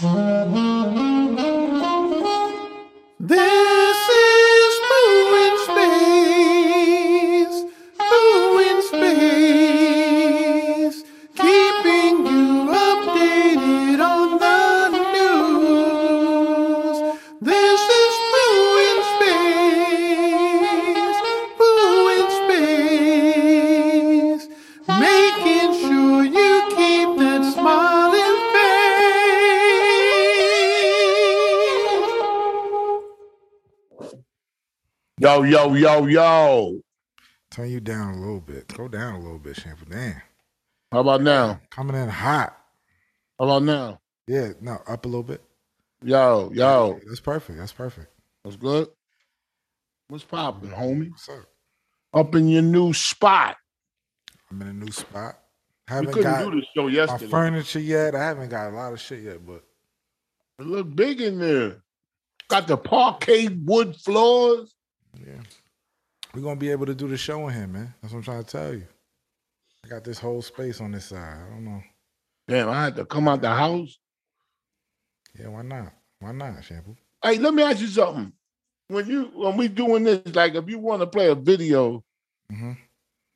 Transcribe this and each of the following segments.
This Yo, yo, yo, yo. Turn you down a little bit. Go down a little bit, Shampoo. Damn. How about now? Coming in hot. How about now? Yeah, no, up a little bit. Yo, yo. That's perfect. That's perfect. What's good? What's poppin', homie? What's up? Up in your new spot. I'm in a new spot. We Haven't couldn't got do this show my furniture yet. I haven't got a lot of shit yet, but It look big in there. Got the parquet wood floors. Yeah. We're gonna be able to do the show in here, man. That's what I'm trying to tell you. I got this whole space on this side. I don't know. Damn, I had to come out the house. Yeah, why not? Why not, Shampoo? Hey, let me ask you something. When you when we doing this, like if you want to play a video, Mhm.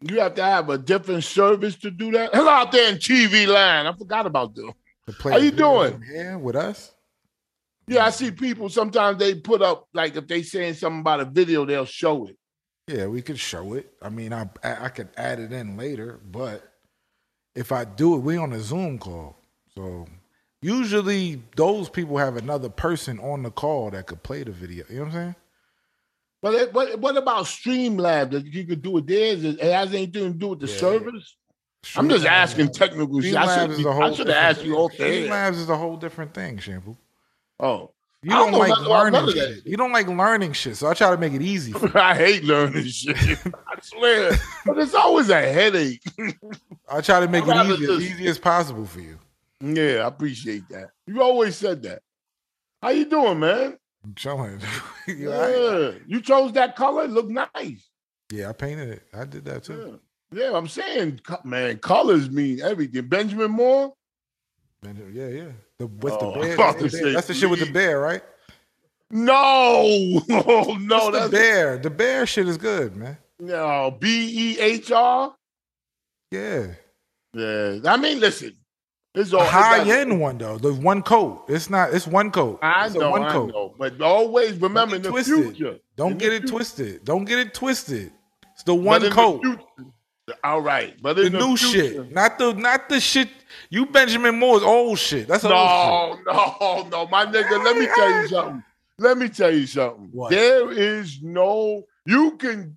you have to have a different service to do that. Hello out there in TV land. I forgot about them. How you doing? Yeah, with us? Yeah, I see people sometimes they put up like if they saying something about a video, they'll show it. Yeah, we could show it. I mean, I I could add it in later, but if I do it, we on a Zoom call. So usually those people have another person on the call that could play the video. You know what I'm saying? But it, what what about Streamlab that you could do it there? It, has anything to do with the Yeah. service? I'm just asking technical shit. I should, a I whole should have asked you all the. Streamlabs is a whole different thing, Shampoo. Oh, You don't don't, like learning shit. You don't like learning shit, so I try to make it easy. For you. I hate learning shit. I swear, but it's always a headache. I try to make it easy, as just- easy as possible for you. yeah, I appreciate that. You always said that. How you doing, man? I'm showing. you Yeah, right? you chose that color. It looked nice. Yeah, I painted it. I did that too. Yeah, yeah. I'm saying, man, colors mean everything. Benjamin Moore. Benjamin- Yeah, yeah. The with Oh, the bear. That's the, say, that's the shit with the bear, right? No, oh, no, That's that's the bear. The bear shit is good, man. no B E H R. Yeah. Yeah, I mean, listen, it's The all high end one though. The one coat. It's not. It's one coat. I it's know, one I coat. know, but always remember in Don't the get twisted. future. Don't in get it future- twisted. Don't get it twisted. It's the one the coat. future- all right, but The new future- shit. Not the not the shit. You Benjamin Moore's old shit. That's old shit. No, no, no, my nigga. Let me tell you something. Let me tell you something. What? There is no. You can.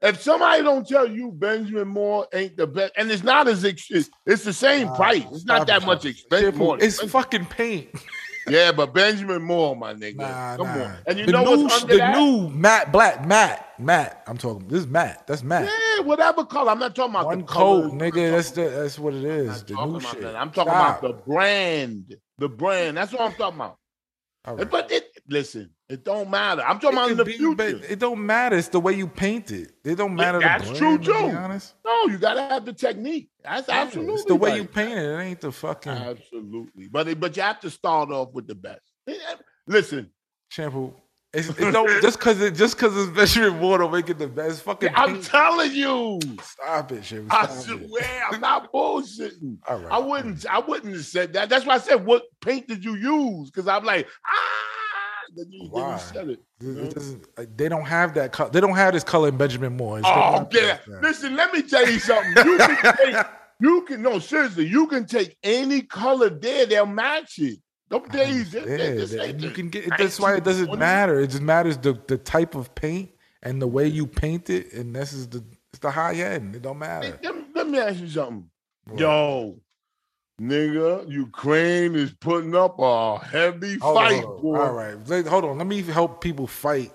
If somebody don't tell you Benjamin Moore ain't the best, and it's not as ex- it's, it's the same Ah, price. It's not that much expensive. Shampoo, It's fucking paint. yeah, but Benjamin Moore, my nigga. Nah, Come nah. on. And you the know new, what's under the that? new Matt black Matt, Matt. I'm talking. This is Matt. That's matte. Yeah, whatever color. I'm not talking about One the coat, nigga. That's the, that's what it is. I'm The new shit. that. I'm talking Stop. about the brand. The brand. That's what I'm talking about. All right. But it listen, it don't matter. I'm talking It about in the be, future. it don't matter. It's the way you paint it. It don't matter. the that's brand, true, to too. Honest, No, you gotta have the technique. That's Yeah, absolutely It's the way you paint it. It ain't the fucking Absolutely, but it- but you have to start off with the best. Listen, shampoo. It's, it don't just because it just because it's Benjamin Moore don't make it the best. Fucking I'm paint. telling you, stop it, shampoo. I Stop it. swear, I'm not bullshitting. All right. I wouldn't, I wouldn't have said that. That's why I said, "What paint did you use?" Because I'm like, ah, then you, Why? you said it. It- it uh, they don't have that color. They don't have this color in Benjamin Moore. It's Oh, yeah. Listen, let me tell you something. You can take, you can no seriously. You can take any color there; they'll match it. Them days, they, Yeah, they, this that- you can get. That's why it doesn't matter. It just matters the the type of paint and the way you paint it, and this is the it's the high end. It don't matter. Let, me- let me ask you something. Yo, nigga, Ukraine is putting up a heavy Hold fight. on. boy. All right, hold on. Let me help people fight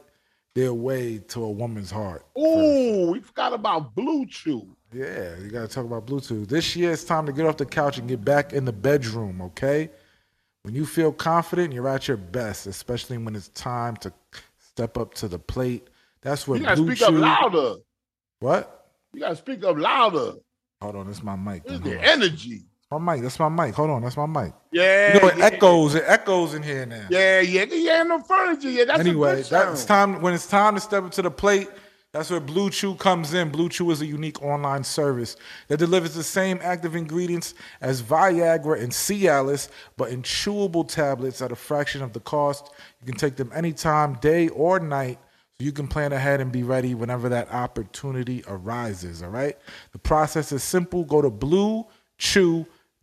their way to a woman's heart. Ooh, we forgot about Blue Chew. Yeah, you got to talk about Blue Chew. This year it's time to get off the couch and get back in the bedroom, okay? When you feel confident, you're at your best, especially when it's time to step up to the plate. That's what You gotta Blue speak up louder. What? You gotta speak up louder. Hold on, this is my mic. This is Hold the energy. My mic. That's my mic. Hold on. That's my mic. Yeah, You know, it yeah, echoes. It echoes in here now. Yeah, yeah, yeah, no furniture. Yeah, that's anyway, a that's time when it's time to step up to the plate. That's where Blue Chew comes in. Blue Chew is a unique online service that delivers the same active ingredients as Viagra and Cialis, but in chewable tablets at a fraction of the cost. You can take them anytime, day or night, so you can plan ahead and be ready whenever that opportunity arises. All right. The process is simple. Go to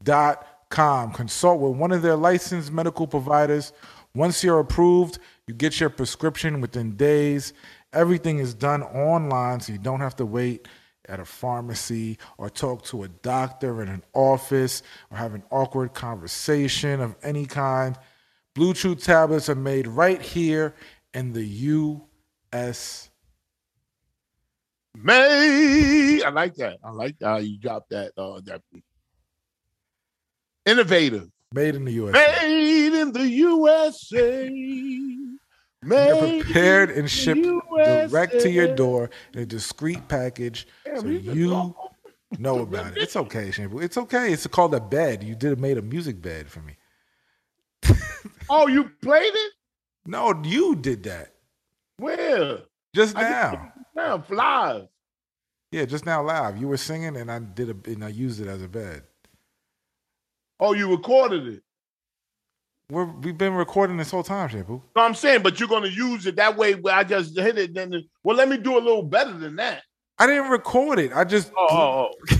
bluechew.com. Consult with one of their licensed medical providers. Once you're approved, you get your prescription within days. Everything is done online, so you don't have to wait at a pharmacy or talk to a doctor in an office or have an awkward conversation of any kind. Blue Chew tablets are made right here in the U.S. May I like that. I like how you dropped that. Uh, that innovative. Made in the U.S. Made in the USA. Made prepared and shipped direct to your door in a discreet package Damn, so you know about it. It's okay, Shampoo. It's okay. It's called a bed. You did made a music bed for me. Oh, you played it? No, you did that Where? just just- now. Now, live. Yeah, just now live. You were singing, and I did a, and I used it as a bed. Oh, you recorded it. We're, we've been recording this whole time, Shampoo. No, I'm saying, but you're gonna use it that way. Where I just hit it, then well, let me do a little better than that. I didn't record it. I just. Oh, oh, oh.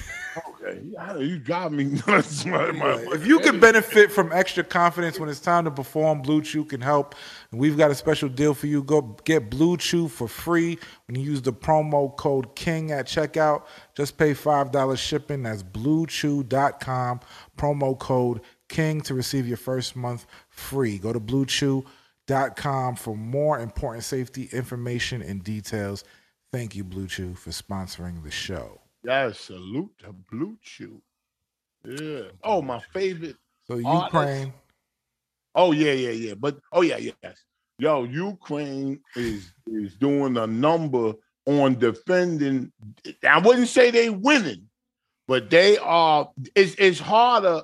You got me nuts. my- my- If you can benefit from extra confidence when it's time to perform, Blue Chew can help. And we've got a special deal for you. Go get Blue Chew for free when you use the promo code KING at checkout. Just pay $5 shipping. That's bluechew.com. Promo code KING to receive your first month free. Go to bluechew.com for more important safety information and details. Thank you, Blue Chew, for sponsoring the show. Yes, salute to Blue Chew. Yeah. Oh, my favorite. So, Oh, that's- Ukraine. Oh yeah, yeah, yeah. But oh yeah, yes. Yo, Ukraine is is doing a number on defending. I wouldn't say they winning, but they are. It's it's harder.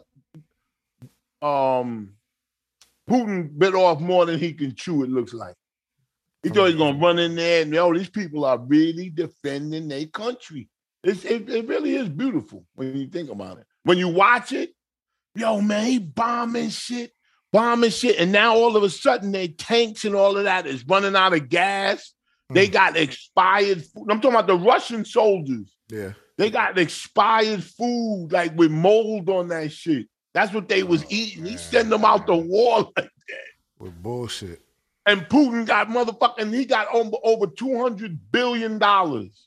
Um, Putin bit off more than he can chew. It looks like. He thought he's gonna run in there and yo, these people are really defending their country. It's, it, it really is beautiful when you think about it. When you watch it, yo, man, he bombing shit, bombing shit, and now all of a sudden their tanks and all of that is running out of gas. They Mm. got expired food. I'm talking about the Russian soldiers. Yeah. They got expired food, like with mold on that shit. That's what they was Oh, eating. He man. sent them out the war, like, that. With bullshit. and Putin got motherfucking. He got over, over two hundred billion dollars.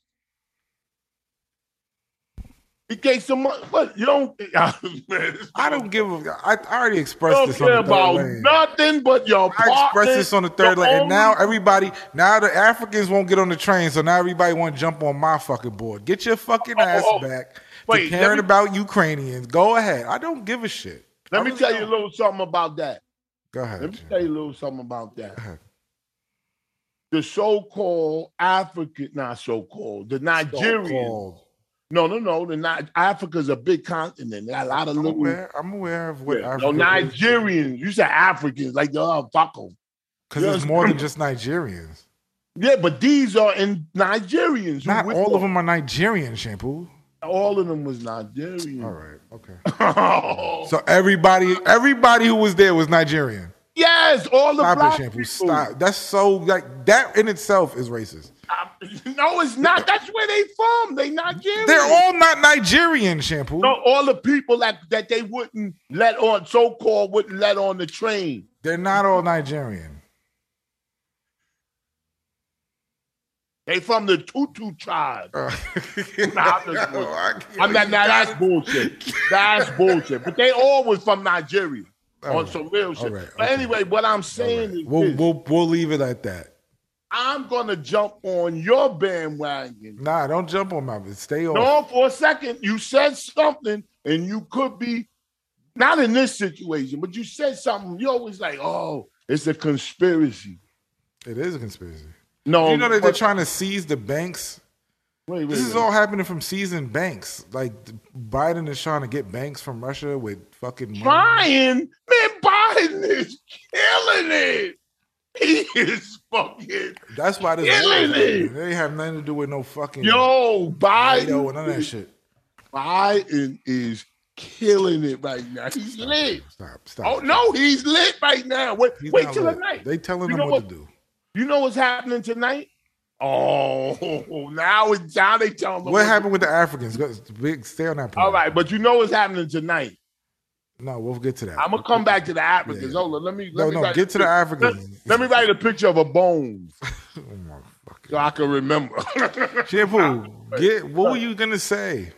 He gave some money, but you don't. man, I don't give a. I, I already expressed don't this on care the third about lane. nothing but your I expressed this on the third lane, and now everybody, now the Africans won't get on the train, so now everybody want to jump on my fucking board. Get your fucking Oh, ass oh, back wait, to caring me- about Ukrainians. Go ahead. I don't give a shit. I Let me really tell you a little something about that. Go ahead. Let me Jim. tell you a little something about that. The so-called African, not so-called, the Nigerians. So-called. No, no, no. The not Africa's a big continent. There are a lot of I'm little. aware. I'm aware of what Yeah, no, Africa is. Nigerians. You said Africans, like oh fuck 'em. because it's Yes. more than just Nigerians. Yeah, but these are in Nigerians. Not all of them. them are Nigerian. Shampoo. All of them was Nigerian. All right. Okay. Oh, So everybody, everybody who was there was Nigerian. yes, all the Stop it, black shampoo. people. Stop. That's so like that in itself is racist. No, it's not. That's where they from. They Nigerian. They're all not Nigerian, shampoo. no, all the people that that they wouldn't let on, so-called wouldn't let on the train. They're not all Nigerian. They from the Tutu tribe. Uh, Nah, I'm just. I can't- I'm not. Now that's bullshit. That's bullshit. But they all was from Nigeria All on right. some real shit. right, But okay. anyway, what I'm saying right. is, We'll, we'll we'll leave it at that. I'm gonna jump on your bandwagon. Nah, don't jump on my. Stay on. No, for a second, you said something, and you could be not in this situation, but you said something. You always like, oh, it's a conspiracy. It is a conspiracy. No, you know that they're trying to seize the banks Wait, wait, This is wait. all happening from seasoned banks. Like Biden is trying to get banks from Russia with fucking money. Trying, man. Biden is killing it. He is fucking That's why this is Killing it. They have nothing to do with no fucking yo. Biden, and none of that shit. Biden is killing it right now. He's lit. Stop, stop. Oh no, he's lit right now. Wait, He's wait till lit. the night. They telling You him what, what- to do. You know what's happening tonight? Oh, now it's now they telling them What to- happened with the Africans? Big, stay on that point. All right, but you know what's happening tonight. No, we'll get to that. I'm gonna come back to the Africans. Yeah. Hold on, let me No, me no, get to the Africans. let me write a picture of a bone Oh my fucking so I can remember. shampoo. Get what were you gonna say?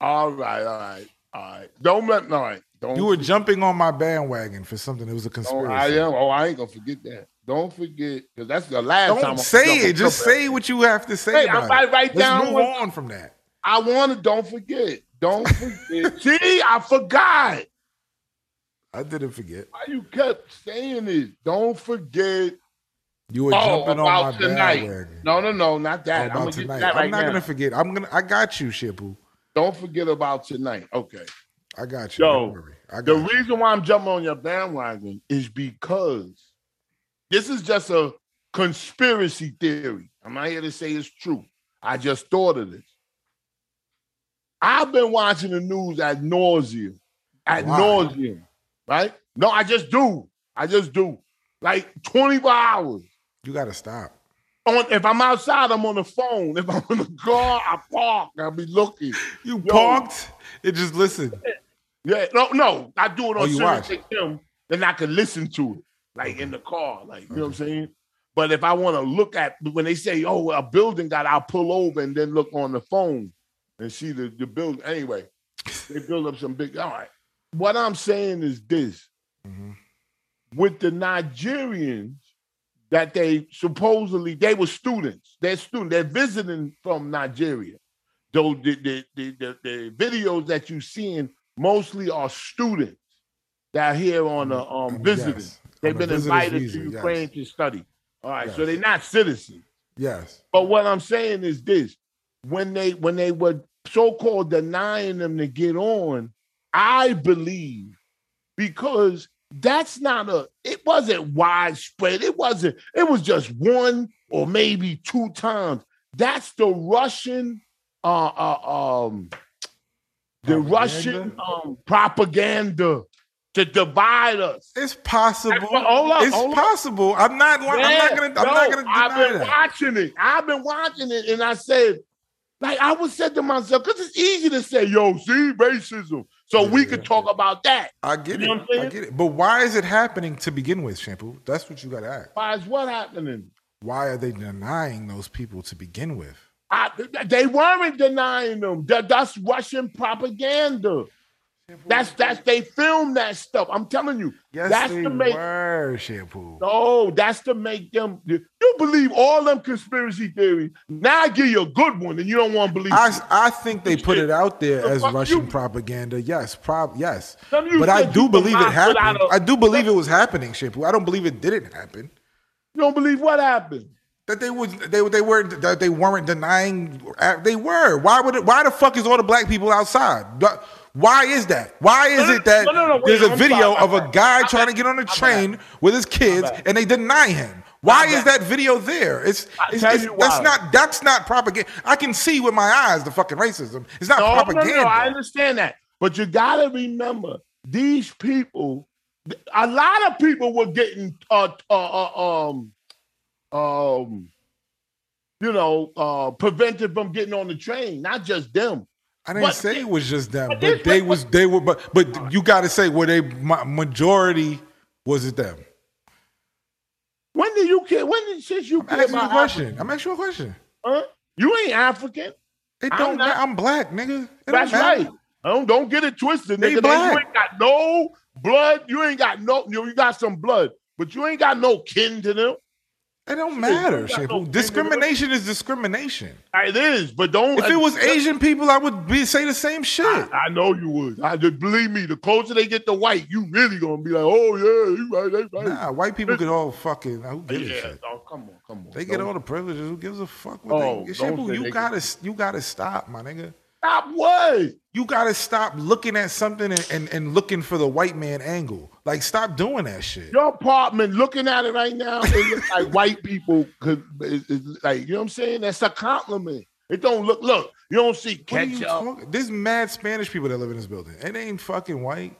all right, all right, all right. Don't let all right. Don't You were jumping on my bandwagon for something that was a Oh, conspiracy. I am. Oh, I ain't gonna forget that. Don't forget because that's the last time. Don't say it. Just say what you have to say. Hey, about I'm about to it. write Let's down move what- on from that. I want to. Don't forget. Don't forget. See, I forgot. I didn't forget. Why you kept saying it? Don't forget. You were Oh, jumping on my tonight. bandwagon. No, no, no, not Oh, that. I'm about gonna tonight. that right I'm not now. gonna forget. I'm gonna. I got you, Shipu. Don't forget about tonight. Okay. I got you. Yo, Don't worry. I The you. reason why I'm jumping on your bandwagon is because this is just a conspiracy theory. I'm not here to say it's true. I just thought of this. I've been watching the news at nauseum, at nauseum, right? No, I just do. I just do. Like 24 hours. You gotta stop. On, if I'm outside, I'm on the phone. If I'm in the car, I park. I'll be looking. You Yo. parked and just listen. Yeah, no, no, I do it Oh, on you Sirius. XM, then I can listen to it, like in the car, like you know what I'm saying. But if I want to look at when they say, "Oh, a building got," I'll pull over and then look on the phone and see the the building. Anyway, they build up some big. All right, what I'm saying is this: Mhm. with the Nigerians that they supposedly they were students, they're students, they're visiting from Nigeria. Though the the the, the, the videos that you're seeing mostly are students that are here on a um Mm, visiting. yes. They've On been invited visa, to yes. Ukraine to study. All right, so they're not citizens. Yes. But what I'm saying is this: when they when they were so-called denying them to get on, I believe because that's not a it wasn't widespread. It wasn't, it was just one or maybe two times. That's the Russian uh uh um the Propaganda? Russian um propaganda to divide us. It's possible. Well, hold up, it's hold up. possible. I'm not. I'm not gonna. I'm no, not gonna deny I've been that. watching it. I've been watching it, and I said, like, I would say to myself, because it's easy to say, "Yo, see racism," so we Yeah. could talk about that. I get You it. what I'm saying? I get it. But why is it happening to begin with, Shampoo? That's what you got to ask. Why is what happening? Why are they denying those people to begin with? I, they weren't denying them. That, that's Russian propaganda. That's that's they filmed that stuff. I'm telling you. Yes, that's they to make were Shampoo. no. That's to make them. You believe all them conspiracy theories. Now I give you a good one, and you don't want to believe. I, it. I think they put it out there The as Russian you- propaganda. Yes, prob yes. Of But I do believe it could lie without happened. a- I do believe it was happening, Shampoo. I don't believe it didn't happen. You don't believe what happened. That they was they they weren't that they weren't denying. They were. Why would it? Why the fuck is all the black people outside? Why is that? Why is No, it that no, no, no, wait, there's a I'm video sorry, of a I'm guy bad. trying to get on a I'm train with his kids and they deny him? Why I'm is bad. that video there? It's, it's, it's- that's not that's not propaganda. I can see with my eyes the fucking racism. It's not No, no, propaganda. no, I understand that. But you gotta remember, these people, a lot of people were getting uh, uh, uh um um you know uh prevented from getting on the train, not just them. I didn't But- say it was just them, but but they was they were but but you got to say were they majority was it them? When did you care? When did since you me a question. Africa, I'm asking you a question. huh? You ain't African. It I'm don't. I'm black, nigga. It don't That's right. Don't don't get it twisted, They nigga. black. You ain't got no blood. You ain't got no. You, you got some blood, but you ain't got no kin to them. It don't matter, got no Shampoo. Discrimination is discrimination. Ah, it is, but don't. If it was Asian people, I would be say the same shit. I, I know you would. I just believe me. The closer they get to white, you really gonna be like, oh yeah, you right, they right. Nah, white people get all fucking. Who gives a shit? Oh, come on, Come on. They get all the privileges. Who gives a fuck? What Oh, they, Shampoo, you gotta you gotta stop, my nigga. Stop what? You gotta stop looking at something and, and, and looking for the white man angle. Like, stop doing that shit. Your apartment, looking at it right now, it looks like white people could. It's, it's like you know what I'm saying. That's a compliment. It don't look. Look, you don't see What are you ketchup. There's mad Spanish people that live in this building. It ain't fucking white.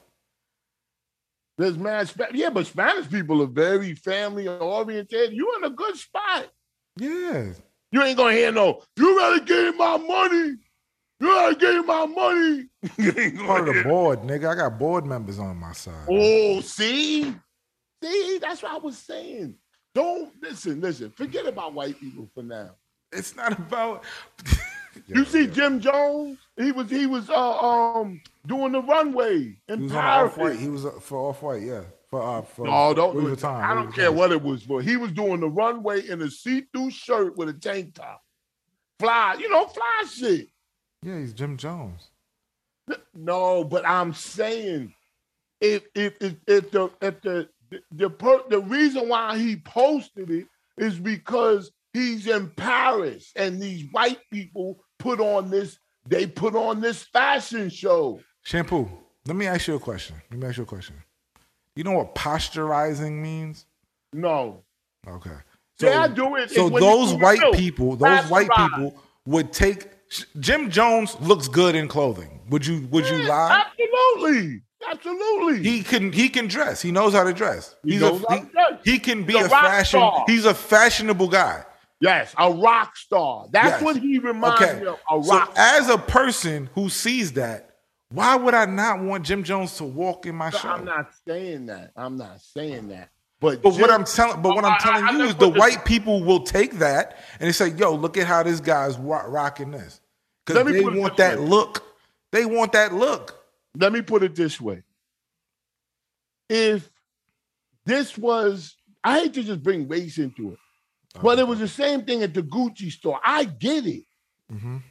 There's mad. Spa- yeah, but Spanish people are very family oriented. You in a good spot. Yeah. You ain't gonna hear no. You gotta give my money. You gotta give my money. You ain't gonna Part of the board, nigga. I got board members on my side. Oh, see, see, that's what I was saying. Don't listen, listen. Forget about white people for now. It's not about. You see Jim Jones? He was he was uh, um doing the runway He in was on off white. Paris. He was uh, for off white, yeah. For uh, for No, don't. Louis Vuitton, I don't care Vuitton. what it was for. He was doing the runway in a see-through shirt with a tank top. Fly, you know, fly shit. Yeah, he's Jim Jones. No, but I'm saying if if if, if the if the the the, per, the reason why he posted it is because he's in Paris and these white people put on this they put on this fashion show. Shampoo. Let me ask you a question. Let me ask you a question. You know what posturizing means? No. Okay. Yeah, I do it. So It's when you those white people, those white people would take Jim Jones looks good in clothing. Would you would you lie? Absolutely. Absolutely. He can he can dress. He knows how to dress. He He's a he, dress. he can be He's a a fashion. star. He's a fashionable guy. yes, a rock star. That's Yes. what he reminds Okay. me of. A rock So as a person who sees that, why would I not want Jim Jones to walk in my show? I'm not saying that. I'm not saying that. But, But what I'm telling, but what I- I'm I- telling I you just is the white people will take that and they say, "Yo, look at how this guy's rocking this," because they want that way. look. They want that look. let me put it this way. If this was, I hate to just bring race into it, but it was the same thing at the Gucci store. I get it. Mhm.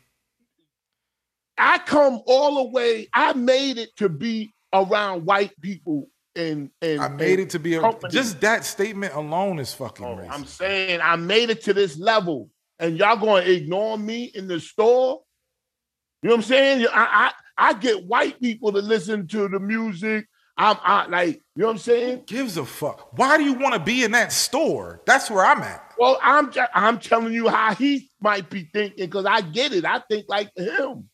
I come all the way, I made it to be around white people and and I made and it to be a, companies. just that statement alone is fucking Oh, racist. I'm saying I made it to this level, and y'all gonna ignore me in the store. You know what I'm saying? I I, I get white people to listen to the music. I'm I, like, you know what I'm saying? Gives a fuck. Why do you want to be in that store? That's where I'm at. Well, I'm I'm telling you how he might be thinking because I get it. I think like him.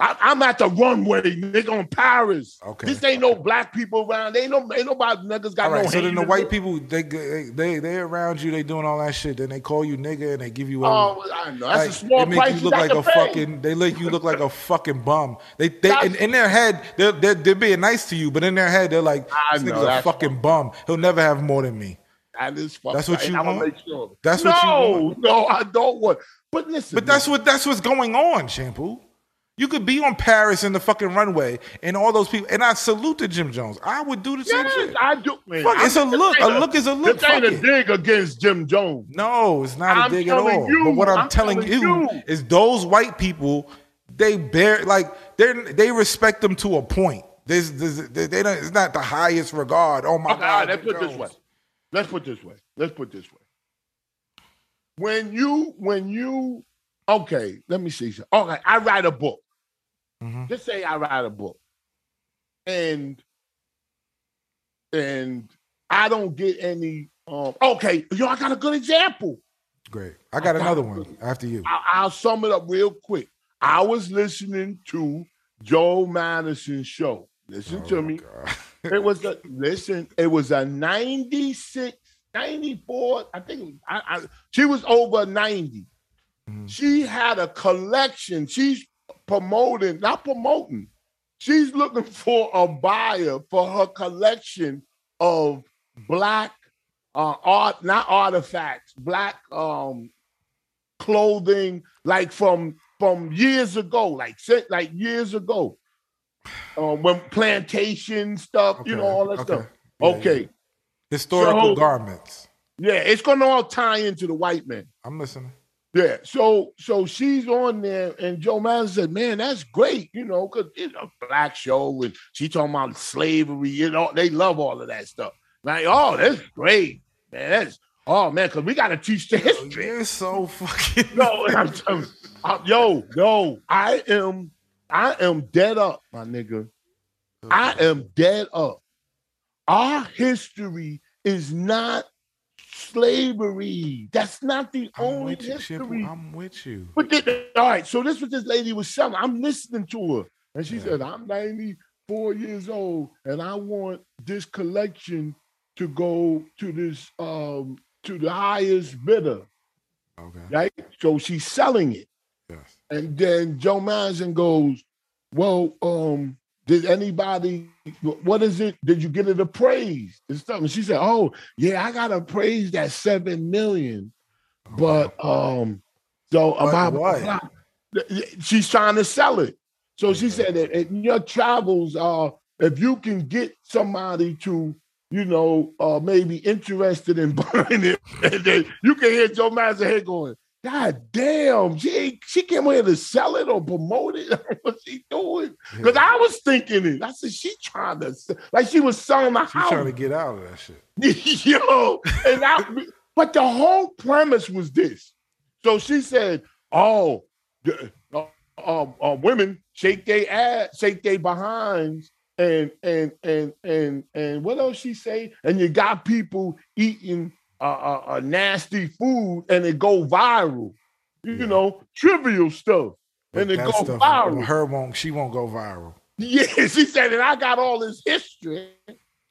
I, I'm at the runway, nigga, on Paris. Okay. This ain't no black people around. They Ain't no ain't nobody niggas got All right. no. so then the white people they they they they around you. They doing all that shit. Then they call you nigga and they give you. all Oh, I know. That's like, a small they make price you look like a pay. fucking. They make you look like a fucking bum. They they in, in their head they're, they're they're being nice to you, but in their head they're like, this know, nigga's a fucking bum. He'll never have more than me. That is fucked That's what you and want? Make sure. That's what you no, want? No, I don't want. But listen, But that's what that's what's going on, shampoo. You could be on Paris in the fucking runway and all those people, and I salute to Jim Jones. I would do the same yes, shit. I do. Man, Fuck, I'm- it's a look. A look is a look. This ain't Fuck a it. dig against Jim Jones. No, it's not a I'm dig at all. you, but what I'm, I'm telling, telling you, you. is those white people, they bear like they they respect them to a point. There's, there's they, they don't. It's not the highest regard. Oh my Okay, all right, God. let's Jim put it this way. Let's put this way. Let's put this way. When you, when you, okay, let me see. Okay, I write a book. Mhm. Just say I write a book, and and I don't get any. Um, okay, yo, I got a good example. Great. I got I got another one after you. I, I'll sum it up real quick. I was listening to Joe Madison's show. Listen Oh, to me. It was a listen. It was a 96, 94. I think I, I, she was over 90. Mhm. She had a collection. She's promoting, not promoting. She's looking for a buyer for her collection of black uh, art, not artifacts, black um clothing, like from from years ago, like like years ago. Um, when plantation stuff, you know, all that Okay. stuff. Yeah, Okay, yeah. Historical So- garments. yeah, it's gonna all tie into the white man. I'm listening. Yeah, so so she's on there, and Joe Madison said, "Man, that's great, you know, because it's a black show, and she talking about slavery, you know, they love all of that stuff. Like, oh, that's great, man. That's Oh man, because we got to teach the history. You're so fucking. No, and I'm, I'm- uh, yo, yo, I am, I am dead up, my nigga. I am dead up. Our history is not slavery. That's not the I'm only with you, history. I'm with you. But then, all right, so this what this lady was selling. I'm listening to her, and she Yeah. said, "I'm 94 years old, and I want this collection to go to this um to the highest bidder." Okay. Right? So she's selling it, Yes. and then Joe Madison goes, "Well, um." Did anybody? What is it? Did you get it appraised and stuff? And she said, "Oh, yeah, I got appraised at seven million, but um, so about what? she's trying to sell it. So she said that in your travels, uh, if you can get somebody to, you know, uh, maybe interested in buying it, and then you can hear Joe Mazza head going, God damn, she she came here to sell it or promote it. what she doing? Because I was thinking it. I said, she trying to like she was selling the She's house. trying to get out of that shit. Yo, and I, but the whole premise was this. So she said, "Oh, the, uh, uh, uh, women shake their ass, shake their behinds, and and and and and what else she say? And you got people eating uh, uh, uh, nasty food, and it go viral. You Yeah. know, trivial stuff, But and it go stuff, viral. her won't. She won't go viral. Yeah, she said, and I got all this history.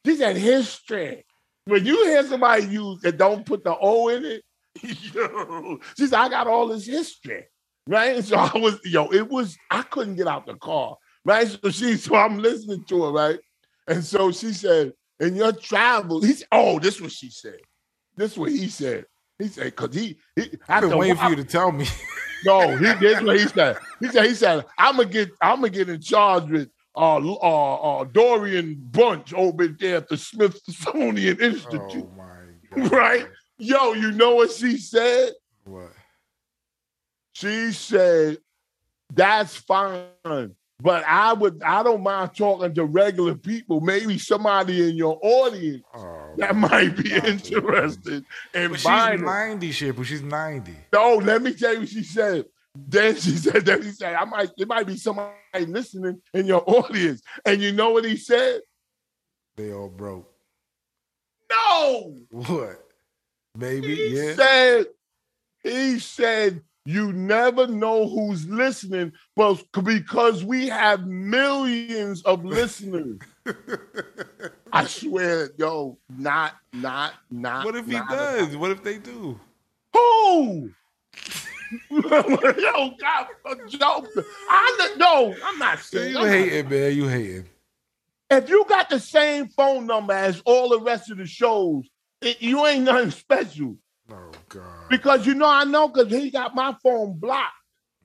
She said history. When you hear somebody use that don't put the O in it, yo, she said, I got all this history. Right. And so I was, yo, it was, I couldn't get out the car. Right. So she, so I'm listening to her, right? And so she said, in your travel, he said, oh, this is what she said. This is what he said. He said, because he, he I've been waiting for you to tell me. no, he did what he said. He said, he said, I'm gonna get, I'm gonna get in charge with uh, uh, uh Dorian Bunch over there at the Smithsonian Institute. oh my god! Right? Yo, you know what she said? What? She said, that's fine. But I would I don't mind talking to regular people, maybe somebody in your audience Oh, that might be interested in But she's buying it. ninety, shit. But she's ninety. No, let me tell you what she said. Then she said, then he said, I might, there might be somebody listening in your audience. And you know what he said? They all broke. No. What? Baby, He yeah. said, he said, you never know who's listening, but because we have millions of listeners. I swear, yo, not, not, not. what if he not- does? What if they do? Who? yo, God, joke. I no, I'm not saying. You hating, man. You hating. if you got the same phone number as all the rest of the shows, it, you ain't nothing special. Oh God. Because you know, I know because he got my phone blocked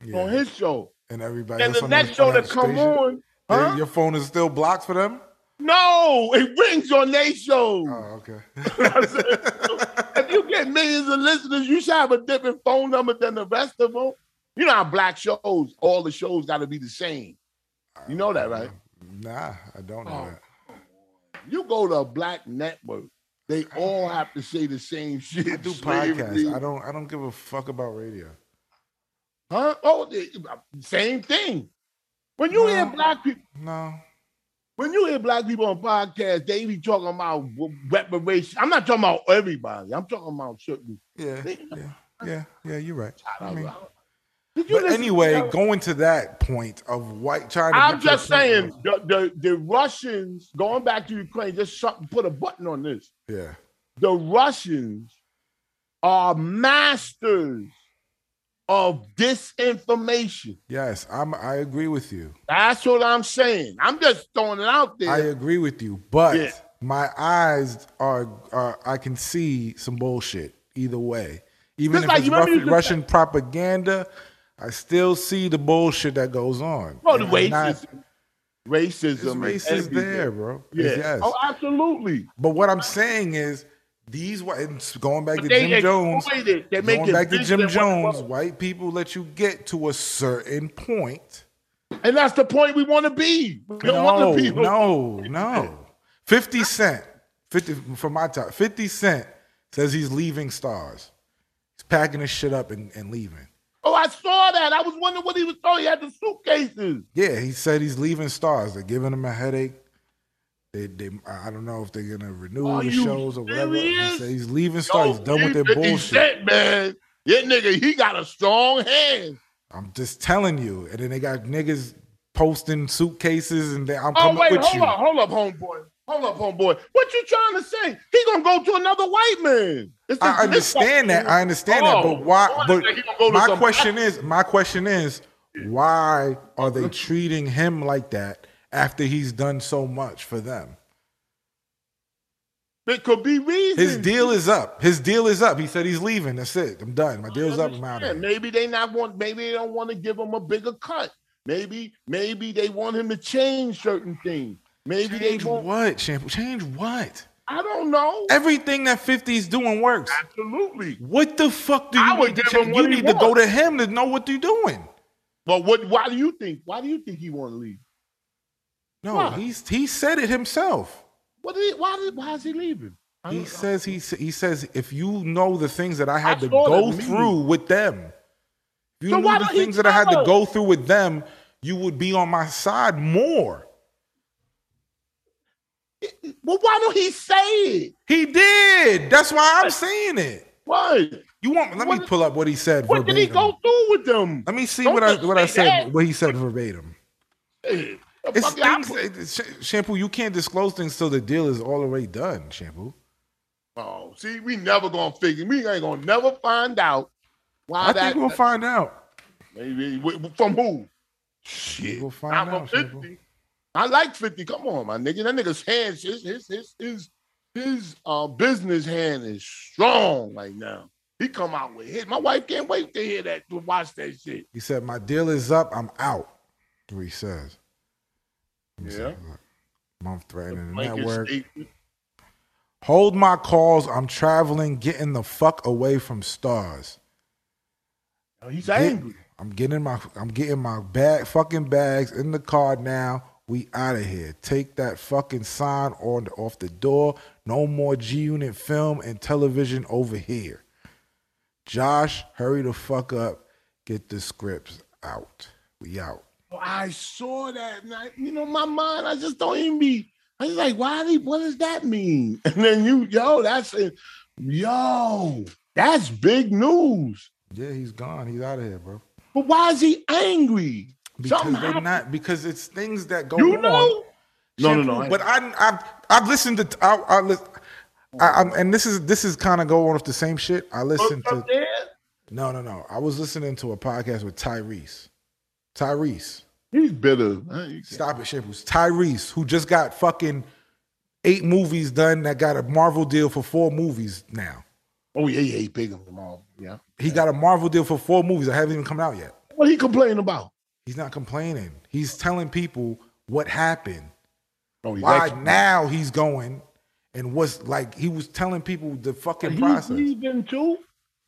Yeah. on his show. and everybody. And the next show that come station, on, huh? Your phone is still blocked for them. No, it rings on their show. Oh, okay. if you get millions of listeners, you should have a different phone number than the rest of them. You know how black shows, all the shows got to be the same. You know that, right? Nah, I don't know Oh. that. You go to a black network, they all have to say the same shit. I do podcasts. I don't. I don't give a fuck about radio. Huh? Oh, same thing. When you hear black people, No. When you hear black people on podcasts, they be talking about reparations. I'm not talking about everybody. I'm talking about certain. Yeah. Yeah. Yeah. Yeah. You're right. I mean, but listen to anyway, going to that point of white to. I'm get to a just saying the, the the Russians going back to Ukraine. Just something, put a button on this. Yeah. The Russians are masters of disinformation. Yes, I'm. I agree with you. That's what I'm saying. I'm just throwing it out there. I agree with you, but Yeah. my eyes are, are. I can see some bullshit either way. Even Just if like it's Russian, propaganda, I still see the bullshit that goes on. Well, the I'm not- racism, racism, is there, bro. Yeah. Yes. Oh, absolutely. But what I'm saying is, these white going back But to Jim Jones. They make Going back to Jim than what it Jones, white people let you get to a certain point. and that's the point we want to be. We No, no, no. 50 Cent, 50 for my top, 50 Cent Says he's leaving Starz. He's packing his shit up and, and leaving. Oh, I saw that. I was wondering what he was throwing. He had the suitcases. Yeah, he said he's leaving Starz. They're giving him a headache. They, they, I don't know if they're gonna renew Are the shows or whatever. He he's leaving Starz. He's done with their bullshit. Man. Yeah, nigga, he got a strong hand. I'm just telling you. And then they got niggas posting suitcases, and they, I'm Oh coming wait, with hold you. up, hold up, homeboy. Hold up, homeboy. What you trying to say? He gonna go to another white man. It's I this- this understand that. I understand that. Oh, But why? But think he gonna go my question is, my question is, why are they treating him like that after he's done so much for them? It could be reasons. His deal is up. His deal is up. He said he's leaving. That's it. I'm done. My deal's up. I'm out of here. Maybe they not want. Maybe they don't want to give him a bigger cut. Maybe, maybe they want him to change certain things. Maybe Change they want. what? Shampoo? Change what? I don't know. Everything that 50's doing works. Absolutely. What the fuck do I you would need to change? You need to go to him to know what you're doing. But what? Why do you think? Why do you think he want to leave? No, Why? he's he said it himself. What? Did he, why? Did, why is he leaving? He says he he says if you know the things that I had I to go through with them, if you So knew the things that I had to go through with them, you would be on my side more. Well, why don't he say it? He did. That's why I'm saying it. What? You want? Let me What- pull up what he said What did he verbatim. go through with them? Let me see Don't what I what I said. that. What he said verbatim. Hey, It's things. it's- Sh- Shampoo, you can't disclose things till the deal is all already done. Shampoo. Oh, see, we never gonna figure. We ain't gonna never find out why I that. think we'll find out. maybe from who? Shit, We'll find not out, from Shampoo. fifty. I like fifty. Come on, my nigga. That nigga's hands, his his his his, his uh, business hand is strong right now. He come out with hit. My wife can't wait to hear that to watch that shit. He said, "My deal is up. I'm out." He says. Let me see. Yeah. Month threatening the network. statement. Hold my calls. I'm traveling, getting the fuck away from Starz. Oh, He's Get- angry. I'm getting my I'm getting my bag fucking bags in the car now. We out of here. Take that fucking sign on off the door. No more G Unit film and television over here. Josh, hurry the fuck up. Get the scripts out. We out. Oh, I saw that, and I, you know, my mind, I just don't even be. I was like, why? Did, what does that mean? And then you, yo, that's it. Yo, that's big news. Yeah, he's gone. He's out of here, bro. But why is he angry? Because Something they're happened. not. Because it's things that go You on. know? No, no, no. But I, I've I've listened to. I, I, lis- I, I'm, and this is this is kind of going off the same shit. I oh, listened to. There? No, no, no. I was listening to a podcast with Tyrese. Tyrese, He's bitter. Stop it, Shambles. Tyrese, who just got fucking eight movies done, that got a Marvel deal for four movies now. Oh yeah, yeah, he big on them all. Yeah. He got a Marvel deal for four movies that haven't even come out yet. What he complaining about? He's not complaining. He's telling people what happened. Oh, he's Why now he's going and what's like he was telling people the fucking he, process. been too.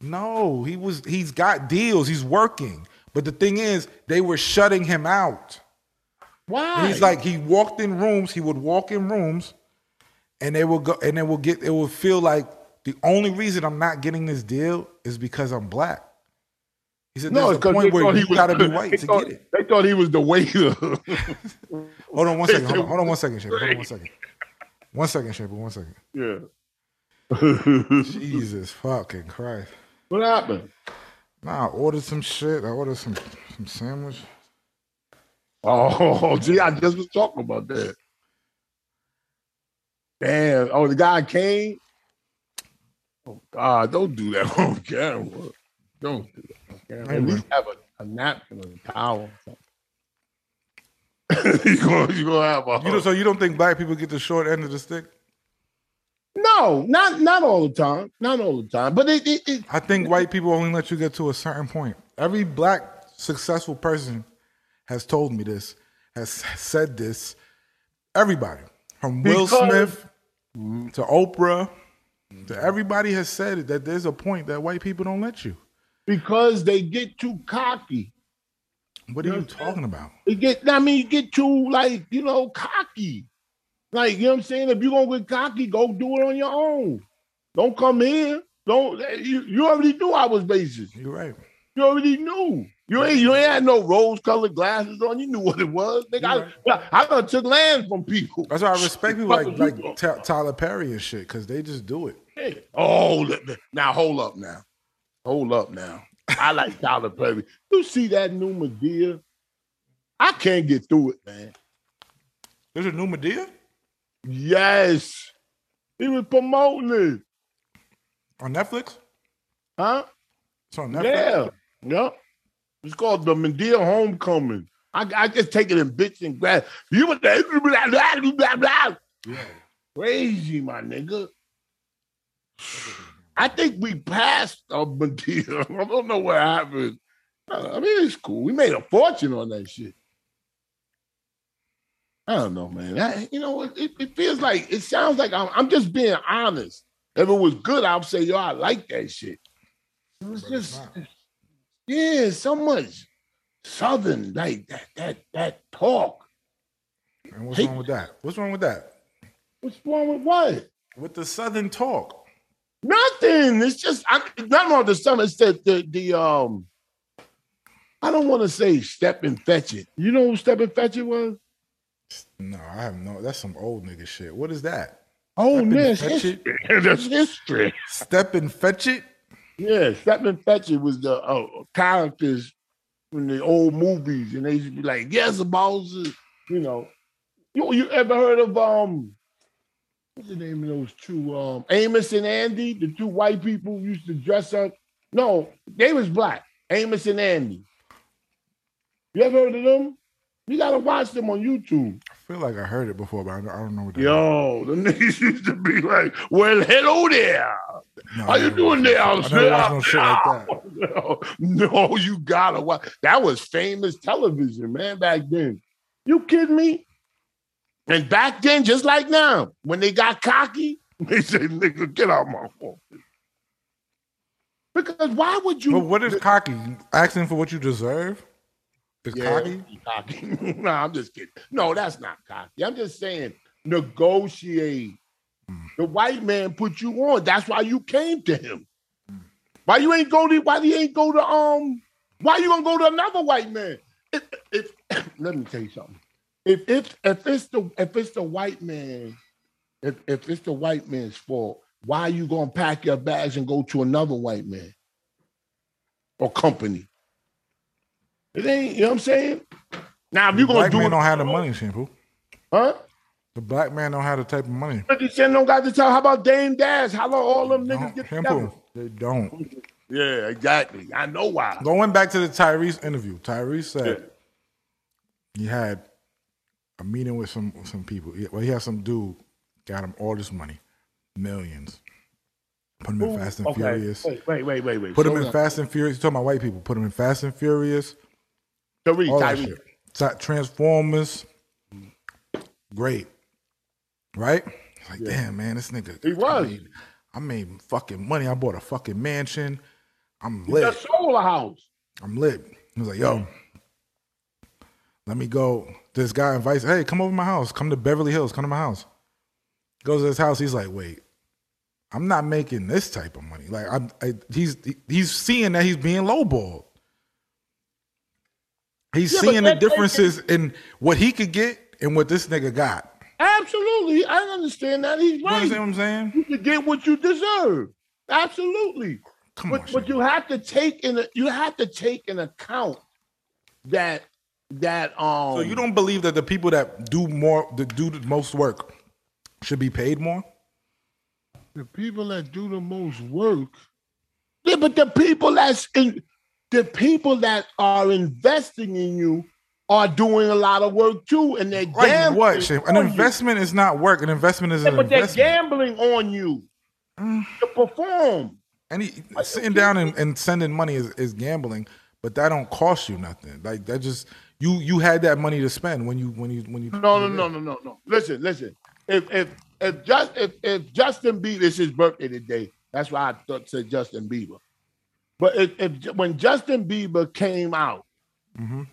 No, he was he's got deals, he's working. But the thing is, they were shutting him out. Why? He's like he walked in rooms, he would walk in rooms and they will go and they will get it will feel like the only reason I'm not getting this deal is because I'm black. He said no, it's a point where you gotta be white they to thought, get it. They thought he was the waiter. Hold on one second. Hold on, hold on one second, Shampoo. Hold on one second. One second, Shampoo. One second. yeah. Jesus fucking Christ. what happened? Nah, I ordered some shit. I ordered some some sandwich. Oh, gee, I just was talking about that. Damn. Oh, the guy came. Oh God, don't do that on camera. Don't do that on camera. At least have a, a napkin or a towel. or something. you gonna you gonna have a You know, so you don't think black people get the short end of the stick? No, not not all the time, not all the time, but it, it, it I think white people only let you get to a certain point. Every black successful person has told me this, has said this. Everybody, from Will Because- Smith to Oprah, to everybody has said it that there's a point that white people don't let you. because they get too cocky. What are you Yeah. talking about? They get, I mean, you get too like you know cocky. Like you know what I'm saying. If you're gonna get cocky, go do it on your own. Don't come here. Don't you, you already knew I was racist. You're right. You already knew. You ain't you ain't had no rose colored glasses on. You knew what it was. Nigga, I, I done took land from people. That's why I respect people like like. Ty- Tyler Perry and shit because they just do it. Hey, Oh, now hold up now. Hold up now. I like Tyler Perry. You see that new Madea? I can't get through it, man. There's a new Madea Yes. He was promoting it. on Netflix. Huh? It's on Netflix. Yeah. Yep. It's called the Madea Homecoming. I, I just take it in bits and grabs. You were. Blah, blah, blah, blah. Yeah. Crazy, my nigga. I think we passed uh, Madea. I don't know what happened. I mean, it's cool. We made a fortune on that shit. I don't know, man. I, you know, it, it feels like it sounds like I'm, I'm just being honest. If it was good, I'd say, yo, I like that shit. It was just, yeah, so much southern, like that, that, that talk. And what's Hey. wrong with that? What's wrong with that? What's wrong with what? With the Southern talk. Nothing. It's just I, not on the summer. It's the the, the um. I don't want to say Stepin Fetchit. You know who Stepin Fetchit was? No, I have no. That's some old nigga shit. What is that? Oh Stepin Fetchit? history. That's history. Stepin Fetchit. Yeah, Stepin Fetchit was the uh, characters in the old movies, and they used to be like, "Yes, boss," you know. You you ever heard of um? What's the name of those two? Um, Amos and Andy, the two white people used to dress up. No, they was black. Amos and Andy. You ever heard of them? You gotta watch them on YouTube. I feel like I heard it before, but I don't, I don't know what that. Yo, the niggas used to be like, "Well, hello there. No, How you doing there, I watched no shit like that. no, no, you gotta watch. That was famous television, man, back then. You kidding me? And back then, just like now, when they got cocky, they said, nigga, get out my phone. Because why would you But what is cocky? Asking for what you deserve is Yeah, cocky. cocky. no, I'm just kidding. No, that's not cocky. I'm just saying negotiate. The white man put you on. That's why you came to him. Why you ain't go to why you ain't go to um why you gonna go to another white man? If, if let me tell you something. If if if it's the if it's the white man, if if it's the white man's fault, why are you gonna pack your bags and go to another white man or company? It ain't, you know what I'm saying? Now if The you gonna black do man it, don't have the money, shampoo. huh? The black man don't have the type of money. But you saying don't got to tell. How about Dame Dash? How about all them niggas Don't- get together? shampoo. They don't. Yeah, exactly. I know why. Going back to the Tyrese interview, Tyrese said he had a meeting with some some people. He- Well, he had some dude got him all this money, millions. Put him in Fast and okay. Furious. Wait, wait, wait, wait, wait. Put him in down. Fast and Furious. He's talking about white people. Put him in Fast and Furious. Tyrese, All that Tyrese. shit. Tra- Transformers. Great. Right? Like, damn, man, this nigga. He I was. made, I made fucking money. I bought a fucking mansion. I'm He lit. just sold a house. I'm lit. He was like, yo, let me go. This guy invites, hey, come over to my house. Come to Beverly Hills. Come to my house. Goes to his house. He's like, wait, I'm not making this type of money. Like, I'm, I, he's he's seeing that he's being lowballed. He's Yeah, seeing the that- differences in what he could get and what this nigga got. Absolutely. I understand that. He's right. You understand what I'm saying? You can get what you deserve. Absolutely. Come But, on, but you have to take in a, you have to take in account that that um So you don't believe that the people that do more, that do the most work, should be paid more? the people that do the most work. Yeah, but the people that's in the people that are investing in you are doing a lot of work too, and they're Like gambling. what? An on you. investment is not work. An investment is Yeah, an but they're gambling on you mm. to perform. And he, sitting down and, and sending money is, is gambling, but that don't cost you nothing. Like that just you you had that money to spend when you when you when you No, no, no, no, no, no. Listen, listen. If if if just if if Justin Bieber, it's his birthday today. That's why I thought said Justin Bieber. But if, if when Justin Bieber came out, Mhm.